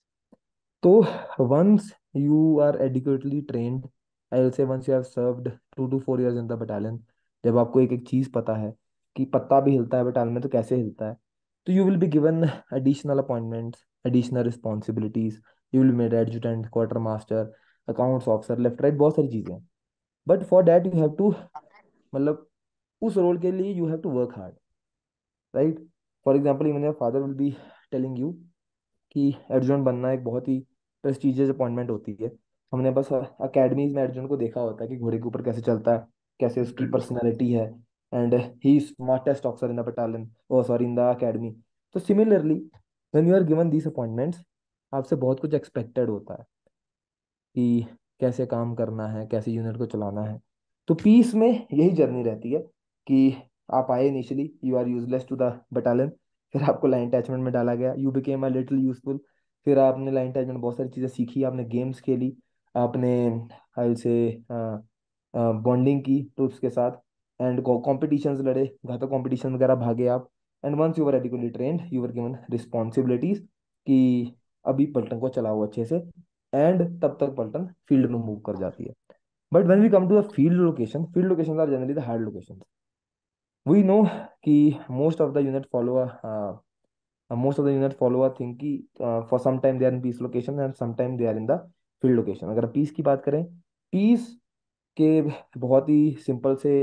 तो once you are adequately trained I will say once you have served two to four years in the battalion जब आपको एक एक चीज़ पता है कि पत्ता भी हिलता है बटालियन में तो कैसे हिलता है तो you will be given additional appointments additional responsibilities you will made adjutant quarter master accounts officer left right बहुत सारी चीज़ें but for that you have to मतलब उस रोल के लिए you have to work hard right for example even father will be telling you कि एडजुटेंट बनना एक बहुत ही प्रेस्टिजियस अपॉइंटमेंट होती है। हमने बस अकेडमीज में एडजुटेंट को देखा होता है कि घोड़े के ऊपर कैसे चलता है। कैसे उसकी पर्सनैलिटी है? And he smartest officer in the battalion oh sorry in the academy तो similarly when you are given these appointments आपसे बहुत कुछ एक्सपेक्टेड होता है कि कैसे काम करना है, कैसे यूनिट को चलाना है। तो पीस में यही जर्नी रहती है कि आप आए initially you are useless to the battalion फिर आपको लाइन अटैचमेंट में डाला गया। You became a little useful फिर आपने लाइन अटैचमेंट बहुत सारी चीज़ें सीखी, आपने गेम्स खेली, आपने आई से बॉन्डिंग की ट्रूप्स के साथ. एंड कॉम्पिटिशन लड़े. घातक कॉम्पिटिशन वगैरह भागे आप. And once you were adequately trained you were given responsibilities कि अभी पल्टन को चलाओ अच्छे से. एंड तब तक पल्टन फ़ील्ड में मूव कर जाती है. But when we come to the field location field location are generally the location we know कि most of the unit follow most of the unit follow a think की for some time they are in peace location and some they are in the field location अगर पीस की बात करें पीस के बहुत ही सिंपल से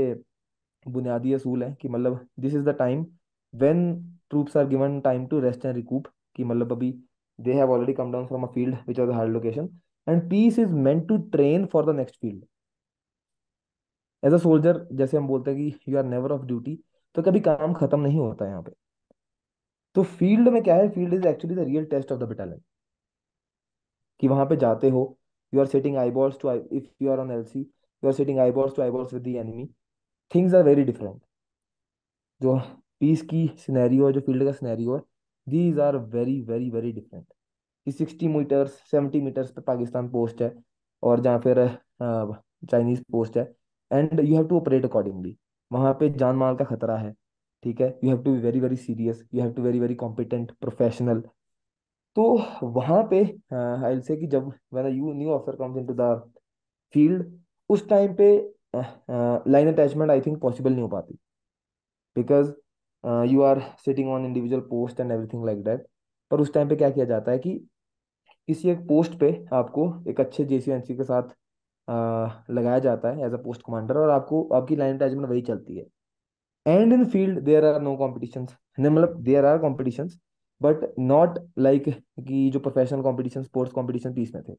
बुनियादी असूल है कि मतलब this is the time when troops are given time to rest and recoup कि मतलब अभी they have already come down from a field which was hard location and peace is meant to train for the next field as a soldier जैसे हम बोलते हैं कि you are never off duty तो कभी काम खत्म नहीं होता यहाँ पे। तो फ़ील्ड में क्या है? Field is actually the real test of the battalion कि वहाँ पे जाते हो you are setting eyeballs to if you are on LC you are setting eyeballs to eyeballs with the enemy things are very different जो पीस की सिनेरियो है, जो फ़ील्ड का सिनेरियो है these are very very very different कि सिक्सटी मीटर्स सेवेंटी मीटर्स पे पाकिस्तान पोस्ट है और जहाँ फिर चाइनीज़ पोस्ट है. And you have to operate accordingly वहाँ पे जान माल का खतरा है, ठीक है? You have to be very very serious you have to very very competent professional तो वहाँ पे आई से कि जब when you new officer comes into the field उस टाइम पे line attachment I think possible नहीं हो पाती। Because you are sitting on individual post and everything like that पर उस टाइम पे क्या किया जाता है कि किसी एक पोस्ट पे आपको एक अच्छे जेसीएनसी के साथ लगाया जाता है एज अ पोस्ट कमांडर और आपको, आपकी लाइन अटैचमेंट वही चलती है। And in field there are no competitions मतलब there are competitions but not like कि जो professional competition sports competition peace में थे।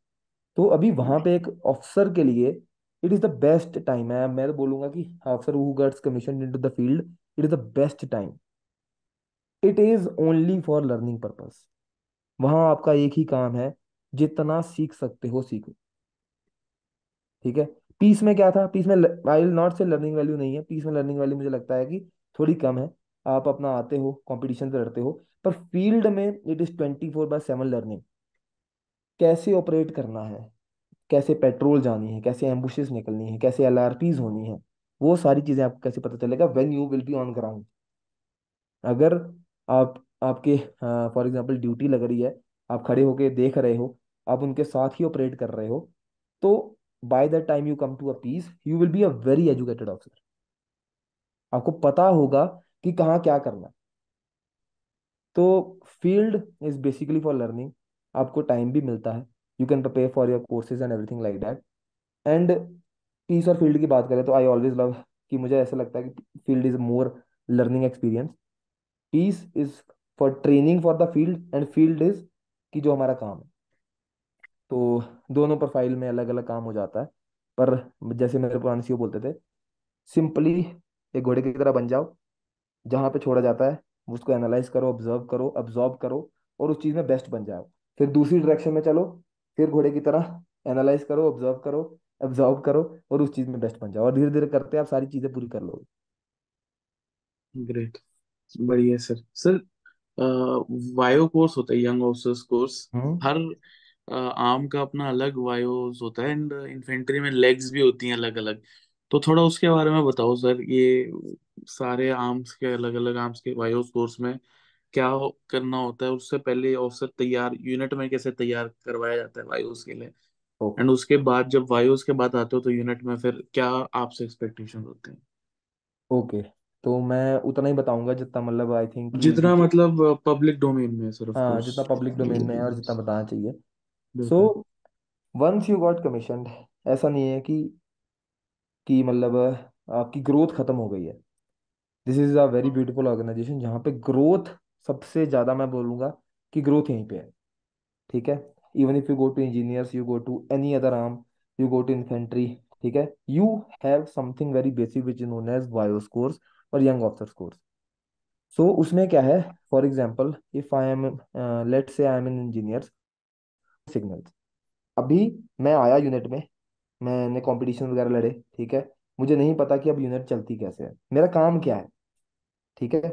तो अभी वहाँ पे एक ऑफिसर के लिए it is the best time है मैं तो बोलूँगा कि officer who gets commission into the field it is the best time it is only for learning purpose वहाँ आपका एक ही काम है, जितना सीख सकते हो सीखो। ठीक है? पीस में क्या था? पीस में I will not say learning value नहीं है पीस में लर्निंग वैल्यू मुझे लगता है कि थोड़ी कम है। आप अपना आते हो कंपटीशन से लड़ते हो, पर फ़ील्ड में it is twenty four by seven learning कैसे ऑपरेट करना है? कैसे पेट्रोल जानी है, कैसे एम्बुशेस निकलनी है, कैसे एलआरपीज होनी है, वो सारी चीज़ें आपको कैसे पता चलेगा when you will be on ground अगर आप, आपके फॉर एग्ज़ाम्पल ड्यूटी लग रही है, आप खड़े होके देख रहे हो, आप उनके साथ ही ऑपरेट कर रहे हो तो by the time you come to a peace you will be a very educated officer आपको पता होगा कि कहाँ क्या करना है. तो field is basically for learning आपको टाइम भी मिलता है. You can prepare for your courses and everything like that and peace और फ़ील्ड की बात करें तो आई ऑलवेज लव कि मुझे ऐसा लगता है कि field is more learning experience peace is for training for the field and field is कि जो हमारा काम है. तो दोनों प्रोफ़ाइल में अलग अलग काम हो जाता है. पर जैसे मेरे पुराने सीओ बोलते थे सिंपली एक घोड़े की तरह बन जाओ, जहाँ पे छोड़ा जाता है, उसको एनालाइज करो ऑब्ज़र्व करो ऑब्जॉर्व करो और उस चीज़ में बेस्ट बन जाओ. फिर दूसरी डायरेक्शन में चलो फिर घोड़े की तरह एनालाइज करो ऑब्ज़र्व करो अब्जॉर्ब करो और उस चीज़ में बेस्ट बन जाओ और धीरे धीरे करते आप सारी चीज़ें पूरी कर लोगे। ग्रेट बढ़िया सर। सर वायो कोर्स होता है यंग ऑफिसर्स कोर्स हर आर्म का अपना अलग वायोस होता है एंड इन्फेंट्री में लेग्स भी होती हैं अलग अलग तो थोड़ा उसके बारे में बताओ सर ये सारे आर्म्स के अलग अलग आर्म्स के वायोस कोर्स में क्या हो- करना होता है उससे पहले ऑफिसर तैयार यूनिट में कैसे तैयार करवाया जाता है वायोस के लिए? एंड उसके बाद जब वायोस के बाद आते हो तो यूनिट में फिर क्या आपसे एक्सपेक्टेशन होते हैं? ओके तो मैं उतना ही बताऊँगा जितना मतलब आई थिंक जितना मतलब पब्लिक डोमेन में सर ऑफ़ हाँ जितना पब्लिक डोमेन में है और जितना बताना चाहिए। So once you got commission ऐसा नहीं है कि कि मतलब आपकी ग्रोथ खत्म हो गई है। This is a very beautiful organisation जहाँ पे ग्रोथ सबसे ज़्यादा मैं बोलूँगा कि ग्रोथ यहीं पे है, ठीक है? Even if you go to engineers you go to any other arm you go to infantry ठीक है? You have something very basic which known as YOs course और यंग ऑफिसर्स कोर्स सो उसमें क्या है? For example if I am let say I am in engineers signals अभी मैं आया यूनिट में, मैंने कॉम्पिटिशन वगैरह लड़े, ठीक है? मुझे नहीं पता कि अब यूनिट चलती कैसे है। मेरा काम क्या है, ठीक है?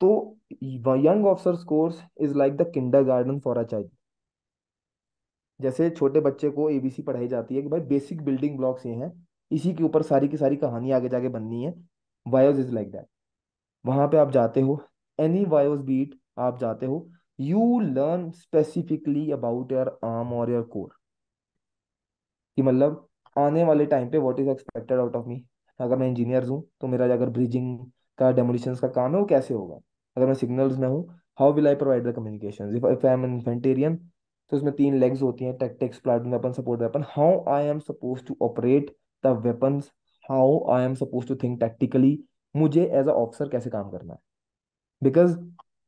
तो young officers course is like the kindergarten for a child जैसे छोटे बच्चे को एबीसी पढ़ाई जाती है कि भाई बेसिक बिल्डिंग ब्लॉक्स ये हैं, इसी के ऊपर सारी की सारी कहानी आगे जाके बननी है। वायोज इज़ लाइक दैट वहाँ पे आप जाते हो एनी वायोज बीट आप जाते हो you learn specifically about your arm और योर कोर कि मतलब आने वाले टाइम पे what is expected out of me अगर मैं इंजीनियर हूँ तो मेरा अगर ब्रिजिंग का डेमोलिशन का काम है, वो कैसे होगा? अगर मैं सिग्नल्स में हूँ how will I provide the communication if I am infantrian तो उसमें तीन लेग्स होती हैं tactics platoon weapon support weapon how I am suppose to operate the weapons how I am suppose to think tactically मुझे एज अ ऑफिसर कैसे काम करना है? Because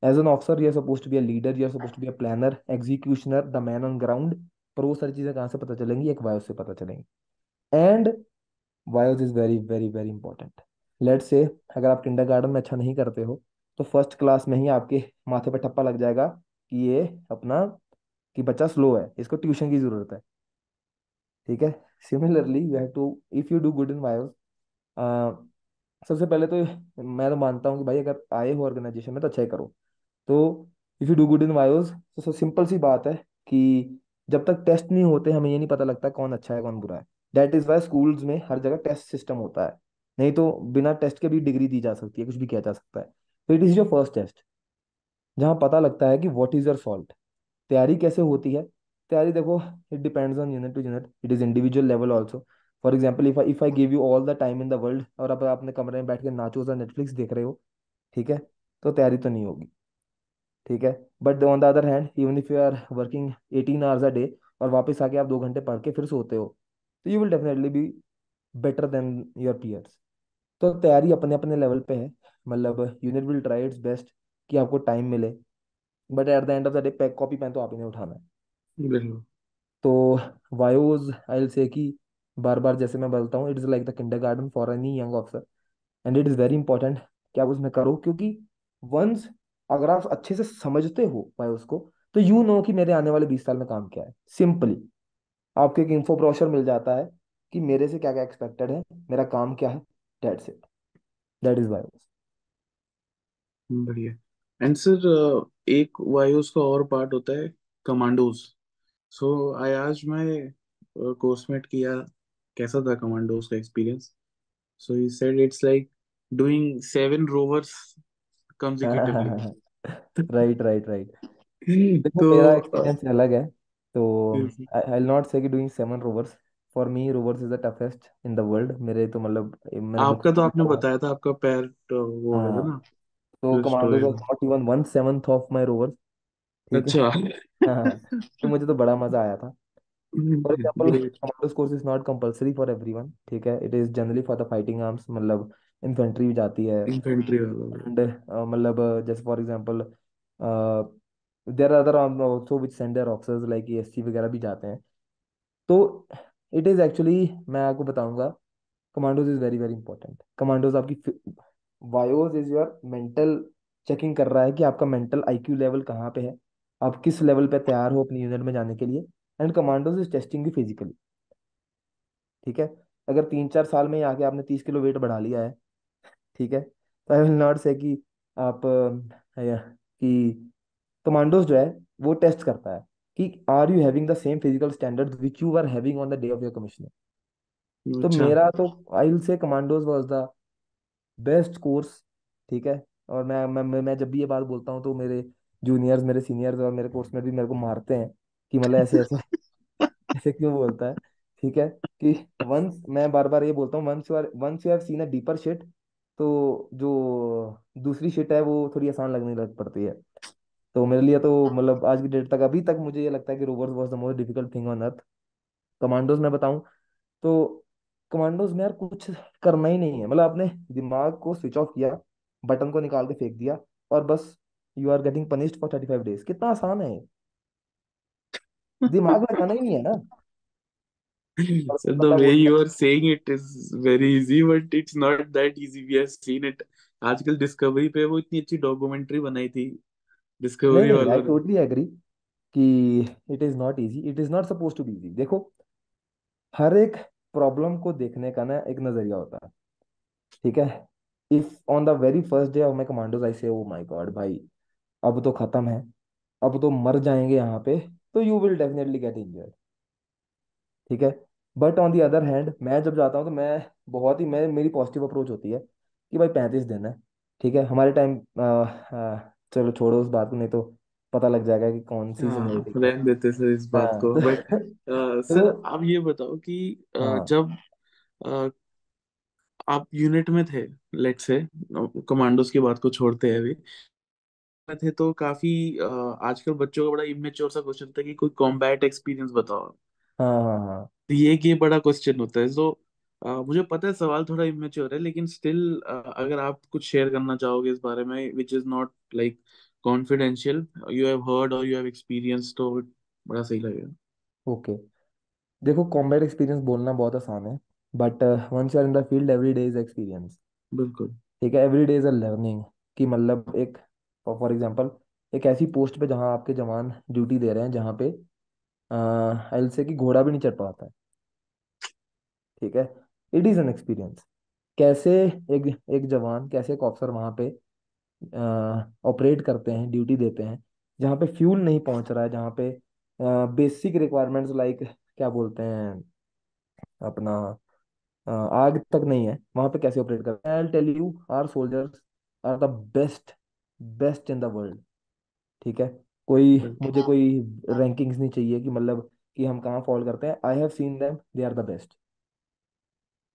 as an officer, you're supposed to be a leader, you're supposed to be a planner, executioner, the man on ground. पर वो सारी चीज़ें कहाँ से पता चलेंगी? एक वायु से पता चलेंगी। And YOs is very very very important let say अगर आप किंडरगार्टन में अच्छा नहीं करते हो तो फ़र्स्ट क्लास में ही आपके माथे पर ठप्पा लग जाएगा कि ये अपना, कि बच्चा स्लो है, इसको ट्यूशन की ज़रूरत है। ठीक है? Similarly you have to if you do good in YOs सबसे पहले तो मैं तो मानता हूँ कि भाई अगर आए हो ऑर्गेनाइजेशन में तो अच्छा ही करो। तो if you do good in YOs तो सिंपल सी बात है कि जब तक टेस्ट नहीं होते, हमें ये नहीं पता लगता कौन अच्छा है, कौन बुरा है। दैट इज़ वाई स्कूल्स में हर जगह टेस्ट सिस्टम होता है। नहीं तो बिना टेस्ट के भी डिग्री दी जा सकती है, कुछ भी किया जा सकता है। तो it is your first test जहाँ पता लगता है कि वॉट इज़ योर सॉल्ट तैयारी कैसे होती है? तैयारी देखो it depends on unit to unit it is individual level also for example if if I give you all the time in the world और अब आप अपने कमरे में बैठ के नाचो और नेटफ्लिक्स देख रहे हो, ठीक है? तो तैयारी तो नहीं होगी, ठीक है? But on the other hand even if you are working eighteen hours a day और वापस आके आप दो घंटे पढ़ के फिर सोते हो तो you will definitely be better than your peers तो तैयारी अपने अपने लेवल पे है मतलब unit will try its best कि आपको टाइम मिले। But at the end of the day pack copy pen तो आप ही ने उठाना है। तो वायोज आई विल से कि बार बार जैसे मैं बोलता हूँ it is like the kindergarten for any young officer and it is very important कि आप उसमें करो क्योंकि वंस अगर आप अच्छे से समझते हो वायोज को तो यू नो कि मेरे आने वाले बीस साल में काम क्या है। सिंपली आपको एक इंफो ब्रोशर मिल जाता है कि मेरे से क्या क्या एक्सपेक्टेड है मेरा काम क्या है that's it that is YOs बढ़िया। एंड सर एक वायुस का और पार्ट होता है कमांडोज सो आई आज मैं कोर्समेट किया कैसा था कमांडोज का experience so he said it's like doing seven rovers consecutively right right right देखो तो मेरा अ, एक्सपीरियंस अलग है। तो आई विल नॉट से कि doing seven rovers for me rovers is the toughest in the world मेरे तो मतलब मेरे आपका तो आपने बताया था आपका पैर तो वो हो हाँ। ना। तो commandos was not even one seventh of my rovers ठीक है? अच्छा। हाँ तो मुझे तो बड़ा मज़ा आया था। For example great commandos course is not compulsory for everyone ठीक है? It is generally for the fighting arms मतलब इन्फेंट्री भी जाती है। इन्फेंट्री वाला। एंड मतलब uh, जैसे for example there other also which send their officers like ESC वगैरह भी जाते हैं। तो इट इज़ एक्चुअली मैं आपको बताऊँगा commandos is very very important commandos आपकी YOs is your mental checking कर रहा है कि आपका मेंटल आईक्यू लेवल कहाँ पे है? आप किस लेवल पे तैयार हो अपनी यूनिट में जाने के लिए? And commandos is testing you physically ठीक है? अगर तीन चार साल में ही आके आपने तीस किलो वेट बढ़ा लिया है ठीक है? तो आई विल नॉट से कि आप कि कमांडोज जो है वो टेस्ट करता है कि are you having the same physical standards which you are having on the day of your commissioning तो अच्छा। मेरा तो I will say commandos was the best course, ठीक है? और मैं मैं मैं जब भी ये बात बोलता हूँ तो मेरे जूनियर्स मेरे सीनियर्स और मेरे कोर्स में भी मेरे को मारते हैं कि मतलब ऐसे ऐसे ऐसे क्यों बोलता है, ठीक है? कि वंस मैं बार बार ये बोलता हूँ once you are once you have seen a deeper shit तो जो दूसरी शिट है वो थोड़ी आसान लगने लग पड़ती है। तो मेरे लिए तो मतलब आज की डेट तक, अभी तक मुझे ये लगता है कि rovers was the most difficult thing on earth commandos में बताऊँ तो कमांडोज में यार कुछ करना ही नहीं है। मतलब आपने दिमाग को स्विच ऑफ़ किया बटन को निकाल के फेंक दिया और बस you are getting punished for thirty five days कितना आसान है दिमाग लगाना ही नहीं है ना। So the way you are saying it is very easy, but it's not that easy. We have seen it. आजकल डिस्कवरी पे वो इतनी अच्छी डॉक्यूमेंट्री बनाई थी। डिस्कवरी आई वालों ने। टोटली एग्री कि it is not easy it is not suppose to be easy देखो हर एक प्रॉब्लम को देखने का ना एक नज़रिया होता है। ठीक है? If on the very first day of my commandos I say oh my God भाई, अब तो खत्म है, अब तो मर जाएँगे यहाँ पे तो you will definitely get injured ठीक है? But on the other hand मैं जब जाता हूँ तो मैं बहुत ही, मैं, मेरी पॉजिटिव अप्रोच होती है कि भाई पैंतीस दिन है। ठीक है? हमारे टाइम चलो छोड़ो उस बात को, नहीं तो पता लग जाएगा कि कौन सी हाँ सीनियरिटी है। रहने देते सर इस बात हाँ। को बट तो सर आप ये बताओ कि अ, हाँ। जब अ, आप यूनिट में थे लेट से कमांडोज की बात को छोड़ते हैं अभी में थे तो काफ़ी अ, आजकल बच्चों का बड़ा इमेच्योर सा क्वेश्चन था कि कोई कॉम्बैट एक्सपीरियंस बताओ हाँ हाँ हाँ। तो ये ये बड़ा क्वेश्चन होता है। सो आ, मुझे पता है सवाल थोड़ा इमेच्योर है लेकिन स्टिल अगर आप कुछ शेयर करना चाहोगे इस बारे में which is not like confidential you have heard और यू हैव एक्सपीरियंस तो बड़ा सही लगेगा। ओके देखो कॉम्बैट एक्सपीरियंस बोलना बहुत आसान है but once you are in the field every day is experience बिल्कुल। ठीक है? Every day is a learning कि मतलब एक फॉर एग्जांपल एक ऐसी पोस्ट पे जहाँ आपके जवान ड्यूटी दे रहे हैं जहाँ पे आई से कि घोड़ा भी नहीं चढ़ पाता है। ठीक है? इट इज़ एन एक्सपीरियंस कैसे एक एक जवान कैसे एक ऑफिसर वहाँ पे ऑपरेट करते हैं ड्यूटी देते हैं जहाँ पे फ्यूल नहीं पहुँच रहा है जहाँ पे बेसिक रिक्वायरमेंट्स लाइक क्या बोलते हैं अपना आग तक नहीं है वहाँ पे कैसे ऑपरेट करते हैं? I tell you our soldiers are the best best in the world ठीक है? कोई मुझे कोई रैंकिंग्स नहीं चाहिए कि मतलब कि हम कहाँ फॉल करते हैं। I have seen them they are the best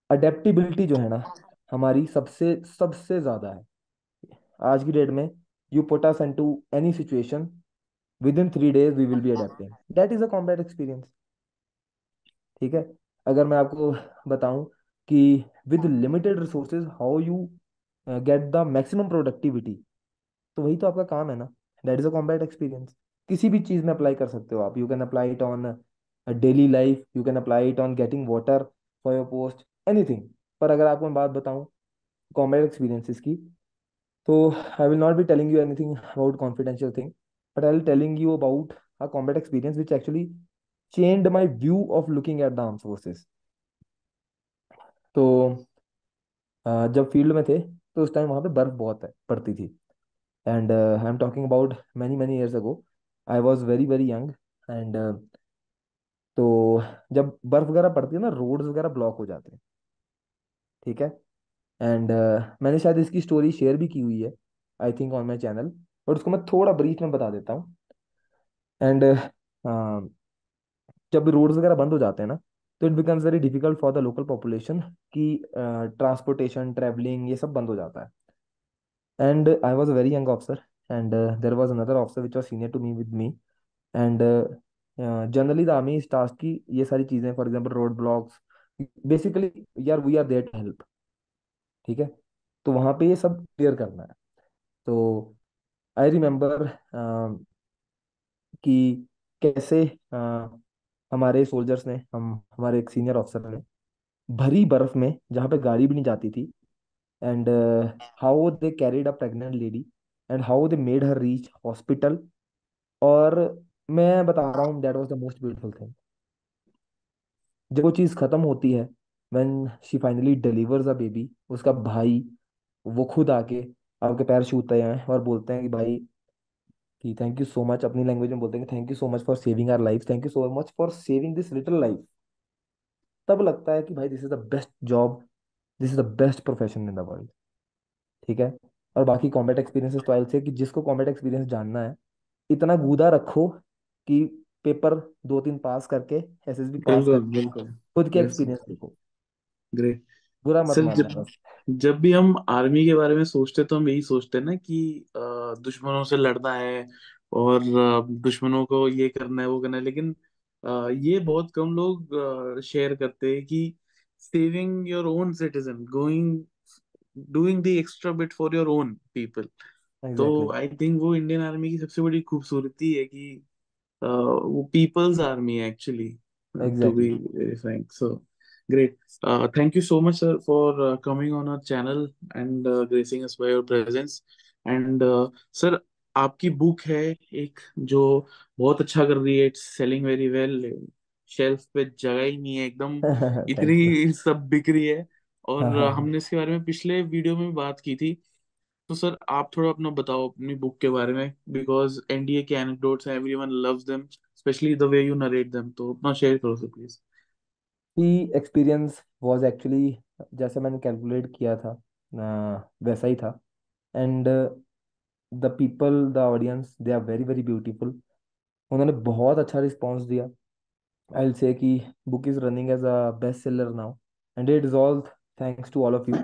adaptability जो है ना हमारी सबसे सबसे ज़्यादा है। आज की डेट में you put us into any situation within three days we will be adapting that is a combat experience ठीक है? अगर मैं आपको बताऊँ कि with limited resources how you get the maximum productivity तो वही तो आपका काम है ना? That is a combat experience किसी भी चीज़ में अप्लाई कर सकते हो आप. You can apply it on daily life you can apply it on getting water for your post anything पर अगर आपको मैं बात बताऊँ कॉम्बैट एक्सपीरियंसेस की तो I will not be telling you anything about confidential thing but I will telling you about a combat experience which actually changed my view of looking at the armed forces. तो अ, जब फ़ील्ड में थे तो उस टाइम वहाँ पे बर्फ़ बहुत पड़ती थी। And I am talking about many many years ago I was very very young and तो जब बर्फ़ वगैरह पड़ती है ना रोड्स वगैरह ब्लॉक हो जाते हैं। ठीक है? एंड uh, मैंने शायद इसकी स्टोरी शेयर भी की हुई है I think on my channel और उसको मैं थोड़ा ब्रीफ में बता देता हूँ। एंड uh, जब रोड्स वगैरह बंद हो जाते हैं ना तो it becomes very difficult for the local population कि ट्रांसपोर्टेशन ट्रैवलिंग ये सब बंद हो जाता है। And I was a very young officer and there was another officer which was senior to me with me and generally the army is task की ये सारी चीज़ें for example road blocks basically यार we are there to help ठीक है? तो वहाँ पे ये सब क्लियर करना है। तो आई रिमेम्बर कि कैसे अ, हमारे सोल्जर्स ने हम हमारे एक सीनियर ऑफिसर ने भरी बर्फ़ में जहाँ पे गाड़ी भी नहीं जाती थी and how they carried a pregnant lady and how they made her reach hospital और मैं बता रहा हूँ that was the most beautiful thing जब वो चीज़ खत्म होती है when she finally delivers a baby उसका भाई वो खुद आके आपके पैर छूते हैं और बोलते हैं कि भाई कि थैंक यू सो मच अपनी लैंग्वेज में बोलते हैं कि thank you so much for saving our life thank you so much for saving this little life तब लगता है कि भाई this is the best job this is the best profession in the world ठीक है? और बाकी कॉम्बैट एक्सपीरियंसेस तो आई से कि जिसको कॉम्बैट एक्सपीरियंस जानना है इतना गूदा रखो कि पेपर दो तीन पास करके एसएसबी पास करके खुद के एक्सपीरियंस देखो। ग्रेट बुरा मत सर मानना जब बस। जब भी हम आर्मी के बारे में सोचते हैं, तो हम यही सोचते हैं ना कि अ, दुश्मनों से लड़ना है और अ, दुश्मनों को ये करना है वो करना है। लेकिन अ, ये बहुत कम लोग शेयर करते हैं कि saving your own citizen going doing the extra bit for your own people तो एग्जैक्टली आई थिंक वो इंडियन आर्मी की सबसे बड़ी खूबसूरती है कि अ, वो पीपल्स आर्मी है actually to be exactly frank so great thank you so much sir for uh, coming on our channel and uh, gracing us by your presence. And uh, sir आपकी बुक है एक जो बहुत अच्छा कर रही है. It's selling very well shelf पे जगह ही नहीं है एकदम. इतनी सब बिक रही है. हाँ और हाँ uh, हाँ. हमने इसके बारे में पिछले वीडियो में बात की थी. तो सर आप थोड़ा अपना बताओ अपनी बुक के बारे में. बिकॉज़ एनडीए के एनेक्डोट्स हैं everyone loves them specially the way you narrate them तो अपना शेयर करो सर प्लीज़ कि एक्सपीरियंस वाज एक्चुअली जैसे मैंने कैलकुलेट किया था वैसा ही था। And the people the audience they are very very beautiful उन्होंने बहुत अच्छा रिस्पॉन्स दिया। आई से कि book is running as a best seller now and it is all thanks to all of you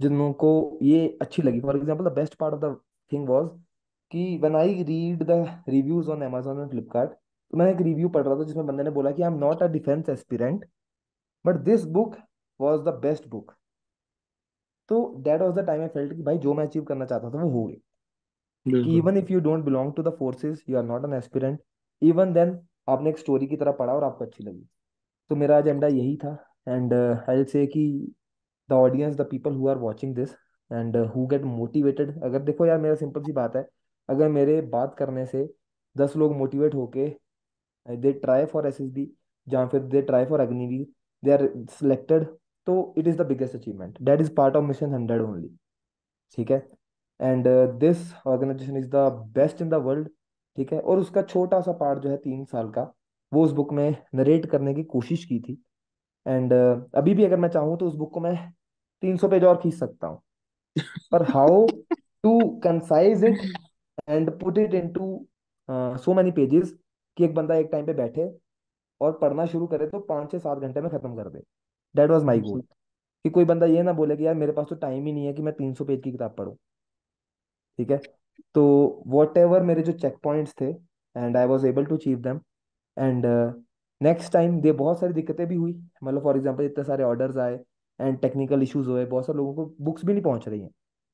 जिन को ये अच्छी लगी। For example the best part of the thing was कि when I read the reviews on Amazon and Flipkart तो मैं एक रिव्यू पढ़ रहा था, जिसमें बंदे ने बोला कि I am not a defence aspirant but this book was the best book तो that was the time I felt कि भाई जो मैं अचीव करना चाहता था वो हो गया। Even if you don't belong to the forces you are not an aspirant even then आपने एक स्टोरी की तरह पढ़ा और आपको अच्छी लगी। तो मेरा एजेंडा यही था एंड आई से कि the audience the people who are watching this and who get motivated अगर देखो यार मेरा सिंपल सी बात है अगर मेरे बात करने से दस लोग मोटिवेट होके they try for S S B या फिर they try for Agniveer they are selected तो it is the biggest achievement that is part of mission hundred only ठीक है? And this organisation is the best in the world ठीक है? और उसका छोटा सा पार्ट जो है तीन साल का, वो उस बुक में नरेट करने की कोशिश की थी। एंड अभी भी अगर मैं चाहूँ तो उस बुक को मैं तीन सौ पेज और खींच सकता हूँ। पर how to concise it and put it into so many pages कि एक बंदा एक टाइम पे बैठे और पढ़ना शुरू करे तो पाँच से सात घंटे में खत्म कर दे। डेट वॉज़ माई गोल कि कोई बंदा ये ना बोले कि यार मेरे पास तो टाइम ही नहीं है कि मैं तीन सौ पेज की किताब पढूं। ठीक है? तो वॉट एवर मेरे जो चेक पॉइंट्स थे and I was able to achieve them and next time they बहुत सारी दिक्कतें भी हुई। मतलब फॉर एग्ज़ाम्पल इतने सारे ऑर्डर्स आए एंड टेक्निकल इशूज हुए बहुत सारे लोगों को बुक्स भी नहीं पहुँच रही हैं।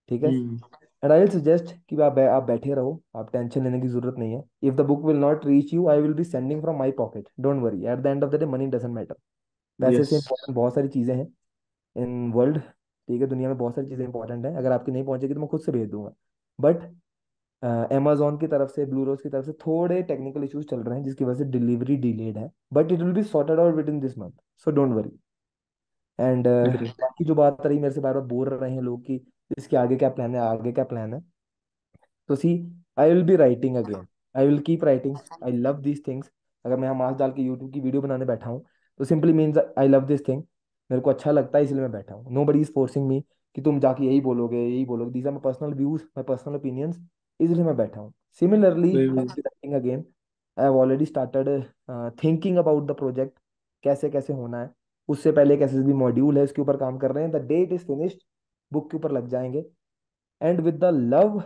ठीक है? Hmm. And I will suggest कि आप आप बैठे रहो आप टेंशन लेने की ज़रूरत नहीं है। If the book will not reach you I will be sending from my pocket don't worry at the end of the day money doesn't matter yes say important बहुत सारी चीज़ें हैं इन वर्ल्ड ठीक है दुनिया में बहुत सारी चीज़ें इंपॉर्टेंट हैं। अगर आपकी नहीं पहुंचेगी तो मैं खुद से भेज दूँगा। बट अमेजोन की तरफ़ से ब्लू रोज की तरफ़ से थोड़े टेक्निकल इश्यूज़ चल रहे हैं जिसकी वजह से डिलीवरी डिलेड है। But it will be sorted out within this month so don't worry and बाकी जो बात रही मेरे से बार बार बोल रहे हैं लोग कि इसके आगे क्या प्लान है? आगे क्या प्लान है? तो see I will be writing again I will keep writing I love these things अगर मैं मास्क डाल के यूट्यूब की वीडियो बनाने बैठा हूँ तो simply means I love this thing मेरे को अच्छा लगता है इसलिए मैं बैठा हूँ। Nobody is forcing me कि तुम जाके यही बोलोगे यही बोलोगे। These are my personal views my personal opinions इसलिए मैं बैठा हूँ। Similarly be writing again I have already started thinking about the project कैसे कैसे होना है? उससे पहले एक एसएसबी मॉड्यूल है उसके ऊपर काम कर रहे हैं। The day it is finished book के ऊपर लग जाएँगे। And with the love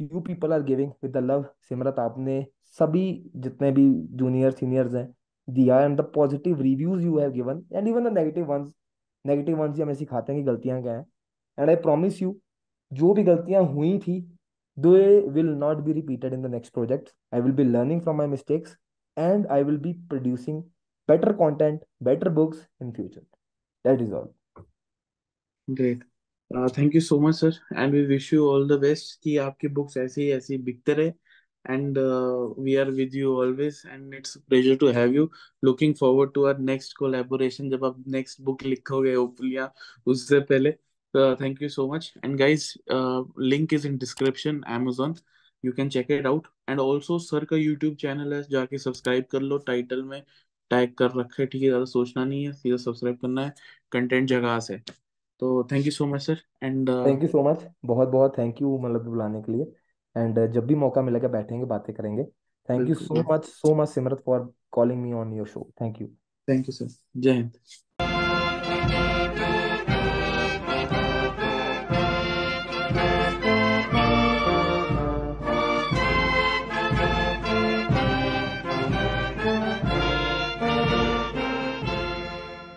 you people are giving with the love Simrat, आपने सभी जितने भी जूनियर सीनियर्स हैं, दिया and the positive reviews you have given and even the negative ones negative ones ही हमें सिखाते हैं कि गलतियाँ क्या हैं। एंड आई प्रॉमिस यू जो भी गलतियाँ हुई थी, they will not be repeated in the next project. I will be learning from my mistakes, and i will be producing better content, better books in future. That is all. Great thank you so much sir and we wish you all the best कि आपकी बुक्स ऐसे ही ऐसे ही बिकते रहे. And we are with you always and it's pleasure to have you looking forward to our next collaboration जब आप नेक्स्ट बुक लिखोगे होपफुली उससे पहले. Thank you so much and guys link is in description amazon. You can check it out and also sir का यूट्यूब चैनल है. जाके सब्सक्राइब कर लो. टाइटल में टैग कर रखे. ठीक है, ज़्यादा सोचना नहीं है. सीधा सब्सक्राइब करना है. कंटेंट जगह से. तो thank you so much sir and thank you so much बहुत बहुत थैंक यू मतलब बुलाने के लिए. एंड जब भी मौका मिलेगा बैठेंगे बातें करेंगे. Thank you so much so much Simrat for calling me on your show thank you thank you sir जय हिंद.